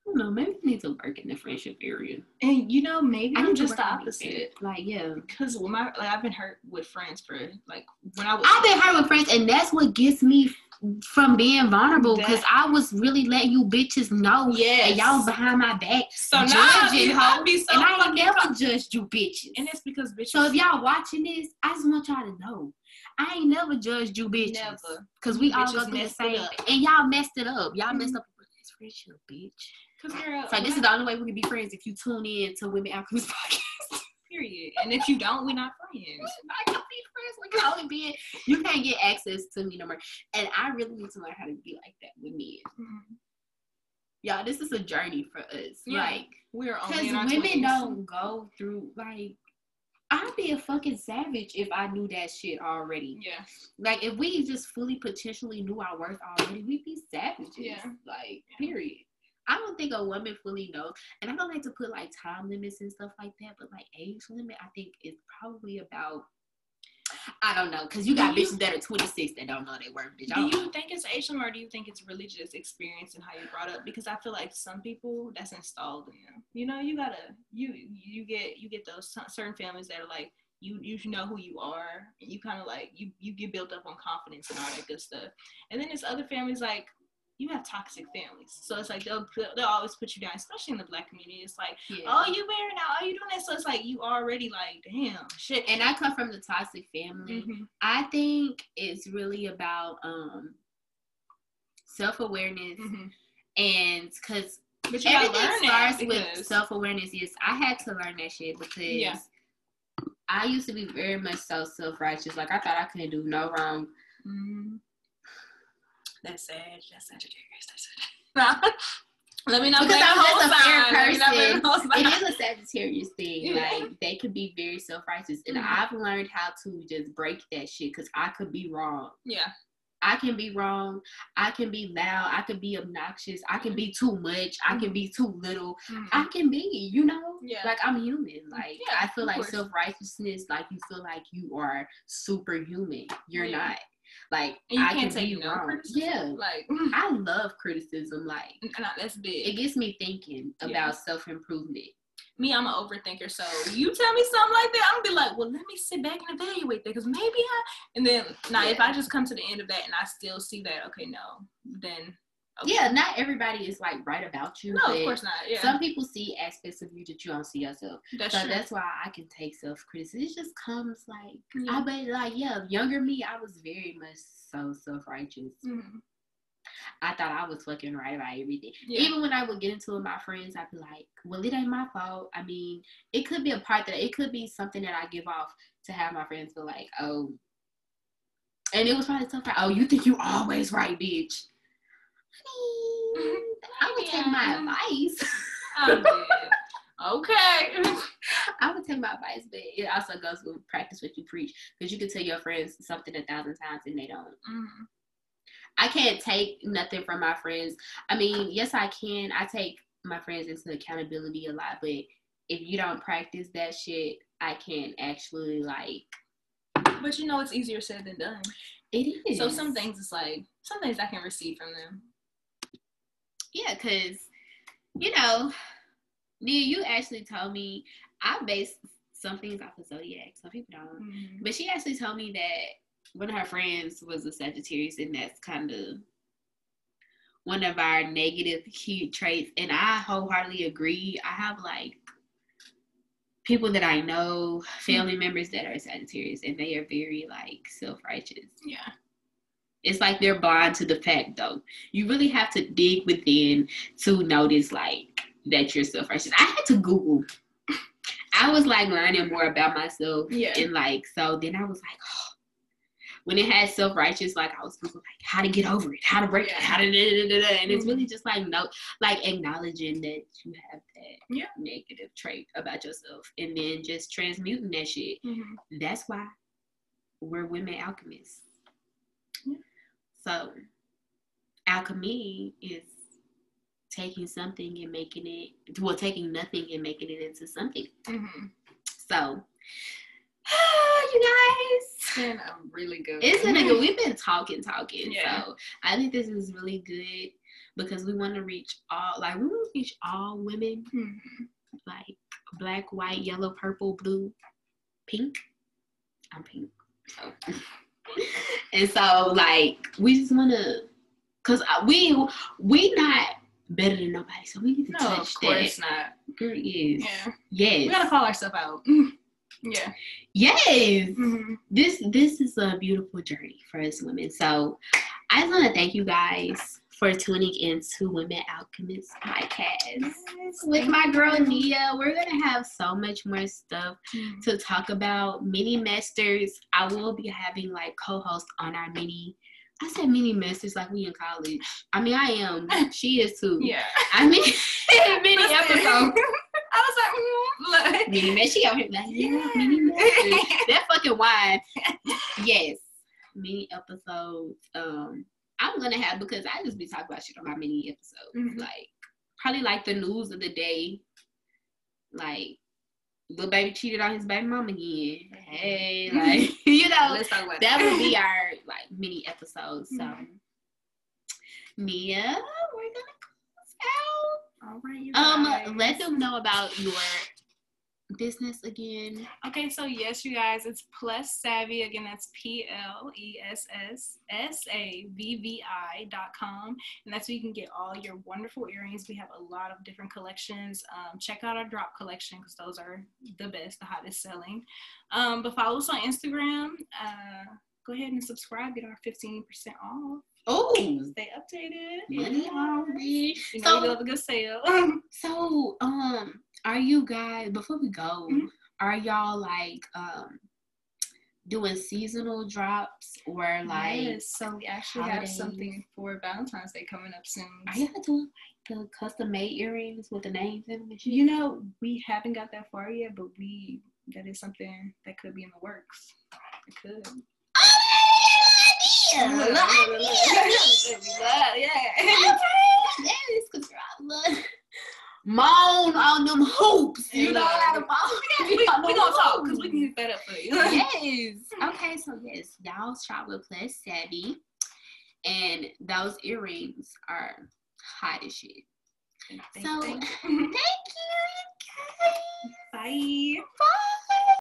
I don't know. Maybe I need to work in the friendship area. And you know, maybe I'm just the opposite. Like, yeah. Because when my like I've been hurt with friends for like when I was I've been hurt with friends, and that's what gets me from being vulnerable because I was really letting you bitches know. Yes. And y'all behind my back. so now judging, hoe, I be so and I ain't never judged you bitches. and it's because bitches. so if y'all watching this, I just want y'all to know. I ain't never judged you bitches. Never. Cause we all go through the same And y'all messed it up. Y'all messed Mhm. up this friendship, bitch. Girl, So this is the only way we can be friends if you tune in to Women Alchemist podcast. Period. And if you don't, we're not friends. I can be friends. We can only be. You can't get access to me no more. And I really need to learn how to be like that with men. Mhm. Y'all, this is a journey for us. Yeah. Like, We're because only in our women 20s. don't go through like. I'd be a fucking savage if I knew that shit already. Yeah. Like if we just fully potentially knew our worth already, we'd be savages. Yeah. Like, Yeah. period. I don't think a woman fully knows, and I don't like to put like time limits and stuff like that, but like age limit, I think is probably about. I don't know, cause you got Do you- bitches that are 26 that don't know they. Bitch, I Do you know. think it's age limit or do you think it's really just experience and how you brought up? Because I feel like some people that's installed in them. You know, you gotta you you get you get those cer- certain families that are like you you know who you are and you kind of like you you get built up on confidence and all that good stuff. And then there's other families like you have toxic families, so it's like they'll they'll always put you down, especially in the black community. It's like Yeah. oh you wearing now, oh you doing that, so it's like you already like damn shit. and I come from the toxic family. Mhm. I think it's really about um self awareness Mhm. and because But you gotta everything starts with self awareness. Yes, I had to learn that shit because Yeah. I used to be very much so self righteous. Like I thought I couldn't do no wrong. Mhm. That's sad. That's Sagittarius. That's sad. Let me know. Because I'm just a fair person. It is a Sagittarius thing. Yeah. Like they could be very self righteous, and Mhm. I've learned how to just break that shit because I could be wrong. Yeah. I can be wrong. I can be loud. I can be obnoxious. I can be mm-hmm. too much. I can mm-hmm. be too little. Mm-hmm. I can be, you know, Yeah. like I'm human. Like Yeah, I feel like self righteousness, like you feel like you are superhuman. You're Yeah. not. Like And you I can't can take be no criticism. Yeah, Like, I mm. love criticism. Like nah, that's it gets me thinking Yeah. about self improvement. Me, I'm an overthinker. So you tell me something like that, I'm gonna be like, well, let me sit back and evaluate that because maybe I. And then now, if Yeah. I just come to the end of that and I still see that, okay, no, then okay. Yeah, not everybody is like right about you. no, of course not. Yeah, Some people see aspects of you that you don't see yourself. that's so true. that's why I can take self criticism. It just comes like Yeah. I bet like yeah, younger me, I was very much so self righteous. Mhm. I thought I was fucking right about everything. Yeah. Even when I would get into it with my friends, I'd be like, Well, it ain't my fault. I mean, it could be a part that it could be something that I give off to have my friends feel like, oh and it was probably like, Oh, you think you always right, bitch. I I would take my advice. I'm. Okay. I would take my advice, but it also goes with practice what you preach. Because you can tell your friends something a thousand times and they don't. Mhm. I can't take nothing from my friends. I mean, yes, I can. I take my friends into accountability a lot, but if you don't practice that shit, I can't actually like. But you know, it's easier said than done. It is. So some things it's like some things I can receive from them. Yeah, because, you know, Nia, you actually told me I base some things off of Zodiac. Some people don't. Mhm. But she actually told me that one of her friends was a Sagittarius, and that's kind of one of our negative key traits. And I wholeheartedly agree. I have like people that I know, family members that are Sagittarius, and they are very like self righteous. Yeah. It's like they're blind to the fact, though. You really have to dig within to notice like that you're self righteous. I had to Google. I was like learning more about myself, Yeah. and like so. Then I was like, oh. when it had self righteous, like I was Googling like how to get over it, how to break it, how to da, da, da, and it's really just like no, like acknowledging that you have that Yeah. negative trait about yourself, and then just transmuting that shit Mhm. that's why we're women alchemists. So, alchemy is taking something and making it, well, taking nothing and making it into something. Mhm. So, you guys, And I'm really good. it's been a good. We've been talking, talking. Yeah. So, I think this is really good because we want to reach all, like, we want to reach all women, Mhm. like black, white, yellow, purple, blue, pink. I'm pink. and so like we just wanna cause we we not better than nobody, so we need to No, touch of course that. not. Girl, yes. Yeah. Yes. We gotta call ourselves out. yeah. yes. Mhm. This this is a beautiful journey for us women. So I just wanna thank you guys for tuning in to Women Alchemists podcast with my girl Nia. We're gonna have so much more stuff Mm. to talk about. Mini masters. I will be having like co-hosts on our mini. I said mini masters like we in college. I mean, I am. She is too. Yeah. I mean, mini episode. I was like, mm, look. Mini man, she out here like, yeah, mini masters. that fucking wine. Yes, mini episodes. Um, I'm gonna have because I just be talking about shit on my mini episodes. Mhm. Like probably like the news of the day. Like little baby cheated on his baby mom again. Hey, like you know, Let's talk about that would be our like mini episode. So Mhm. Nia, we're gonna close out. All right, you guys. Um, let them know about your business again. Okay, so yes, you guys, it's Pless Savvi. Again, that's P L E S S S A V V I dot com. And that's where you can get all your wonderful earrings. We have a lot of different collections. Um, check out our drop collection because those are the best, the hottest selling. Um, but follow us on Instagram. Uh, go ahead and subscribe, get our 15% off. Oh, Stay updated. money on You know, we So, love a good sale. so, um, are you guys before we go? Mhm. Are y'all like um doing seasonal drops or like? yes, so we actually have something for Valentine's Day coming up soon. Are y'all doing like the custom made earrings with the names in them? You know, we haven't got that far yet, but we that is something that could be in the works. It could. Oh, Look, I love look, look, it. look. We love- yeah. That Mone on them hoops. You know how to moan. we, we them gonna talk because we can hit that up for you. yes. Okay, so yes, y'all shop with Pless Savvi, and those earrings are hot as shit. Thank- So thank thank you. you, guys. Bye. Bye.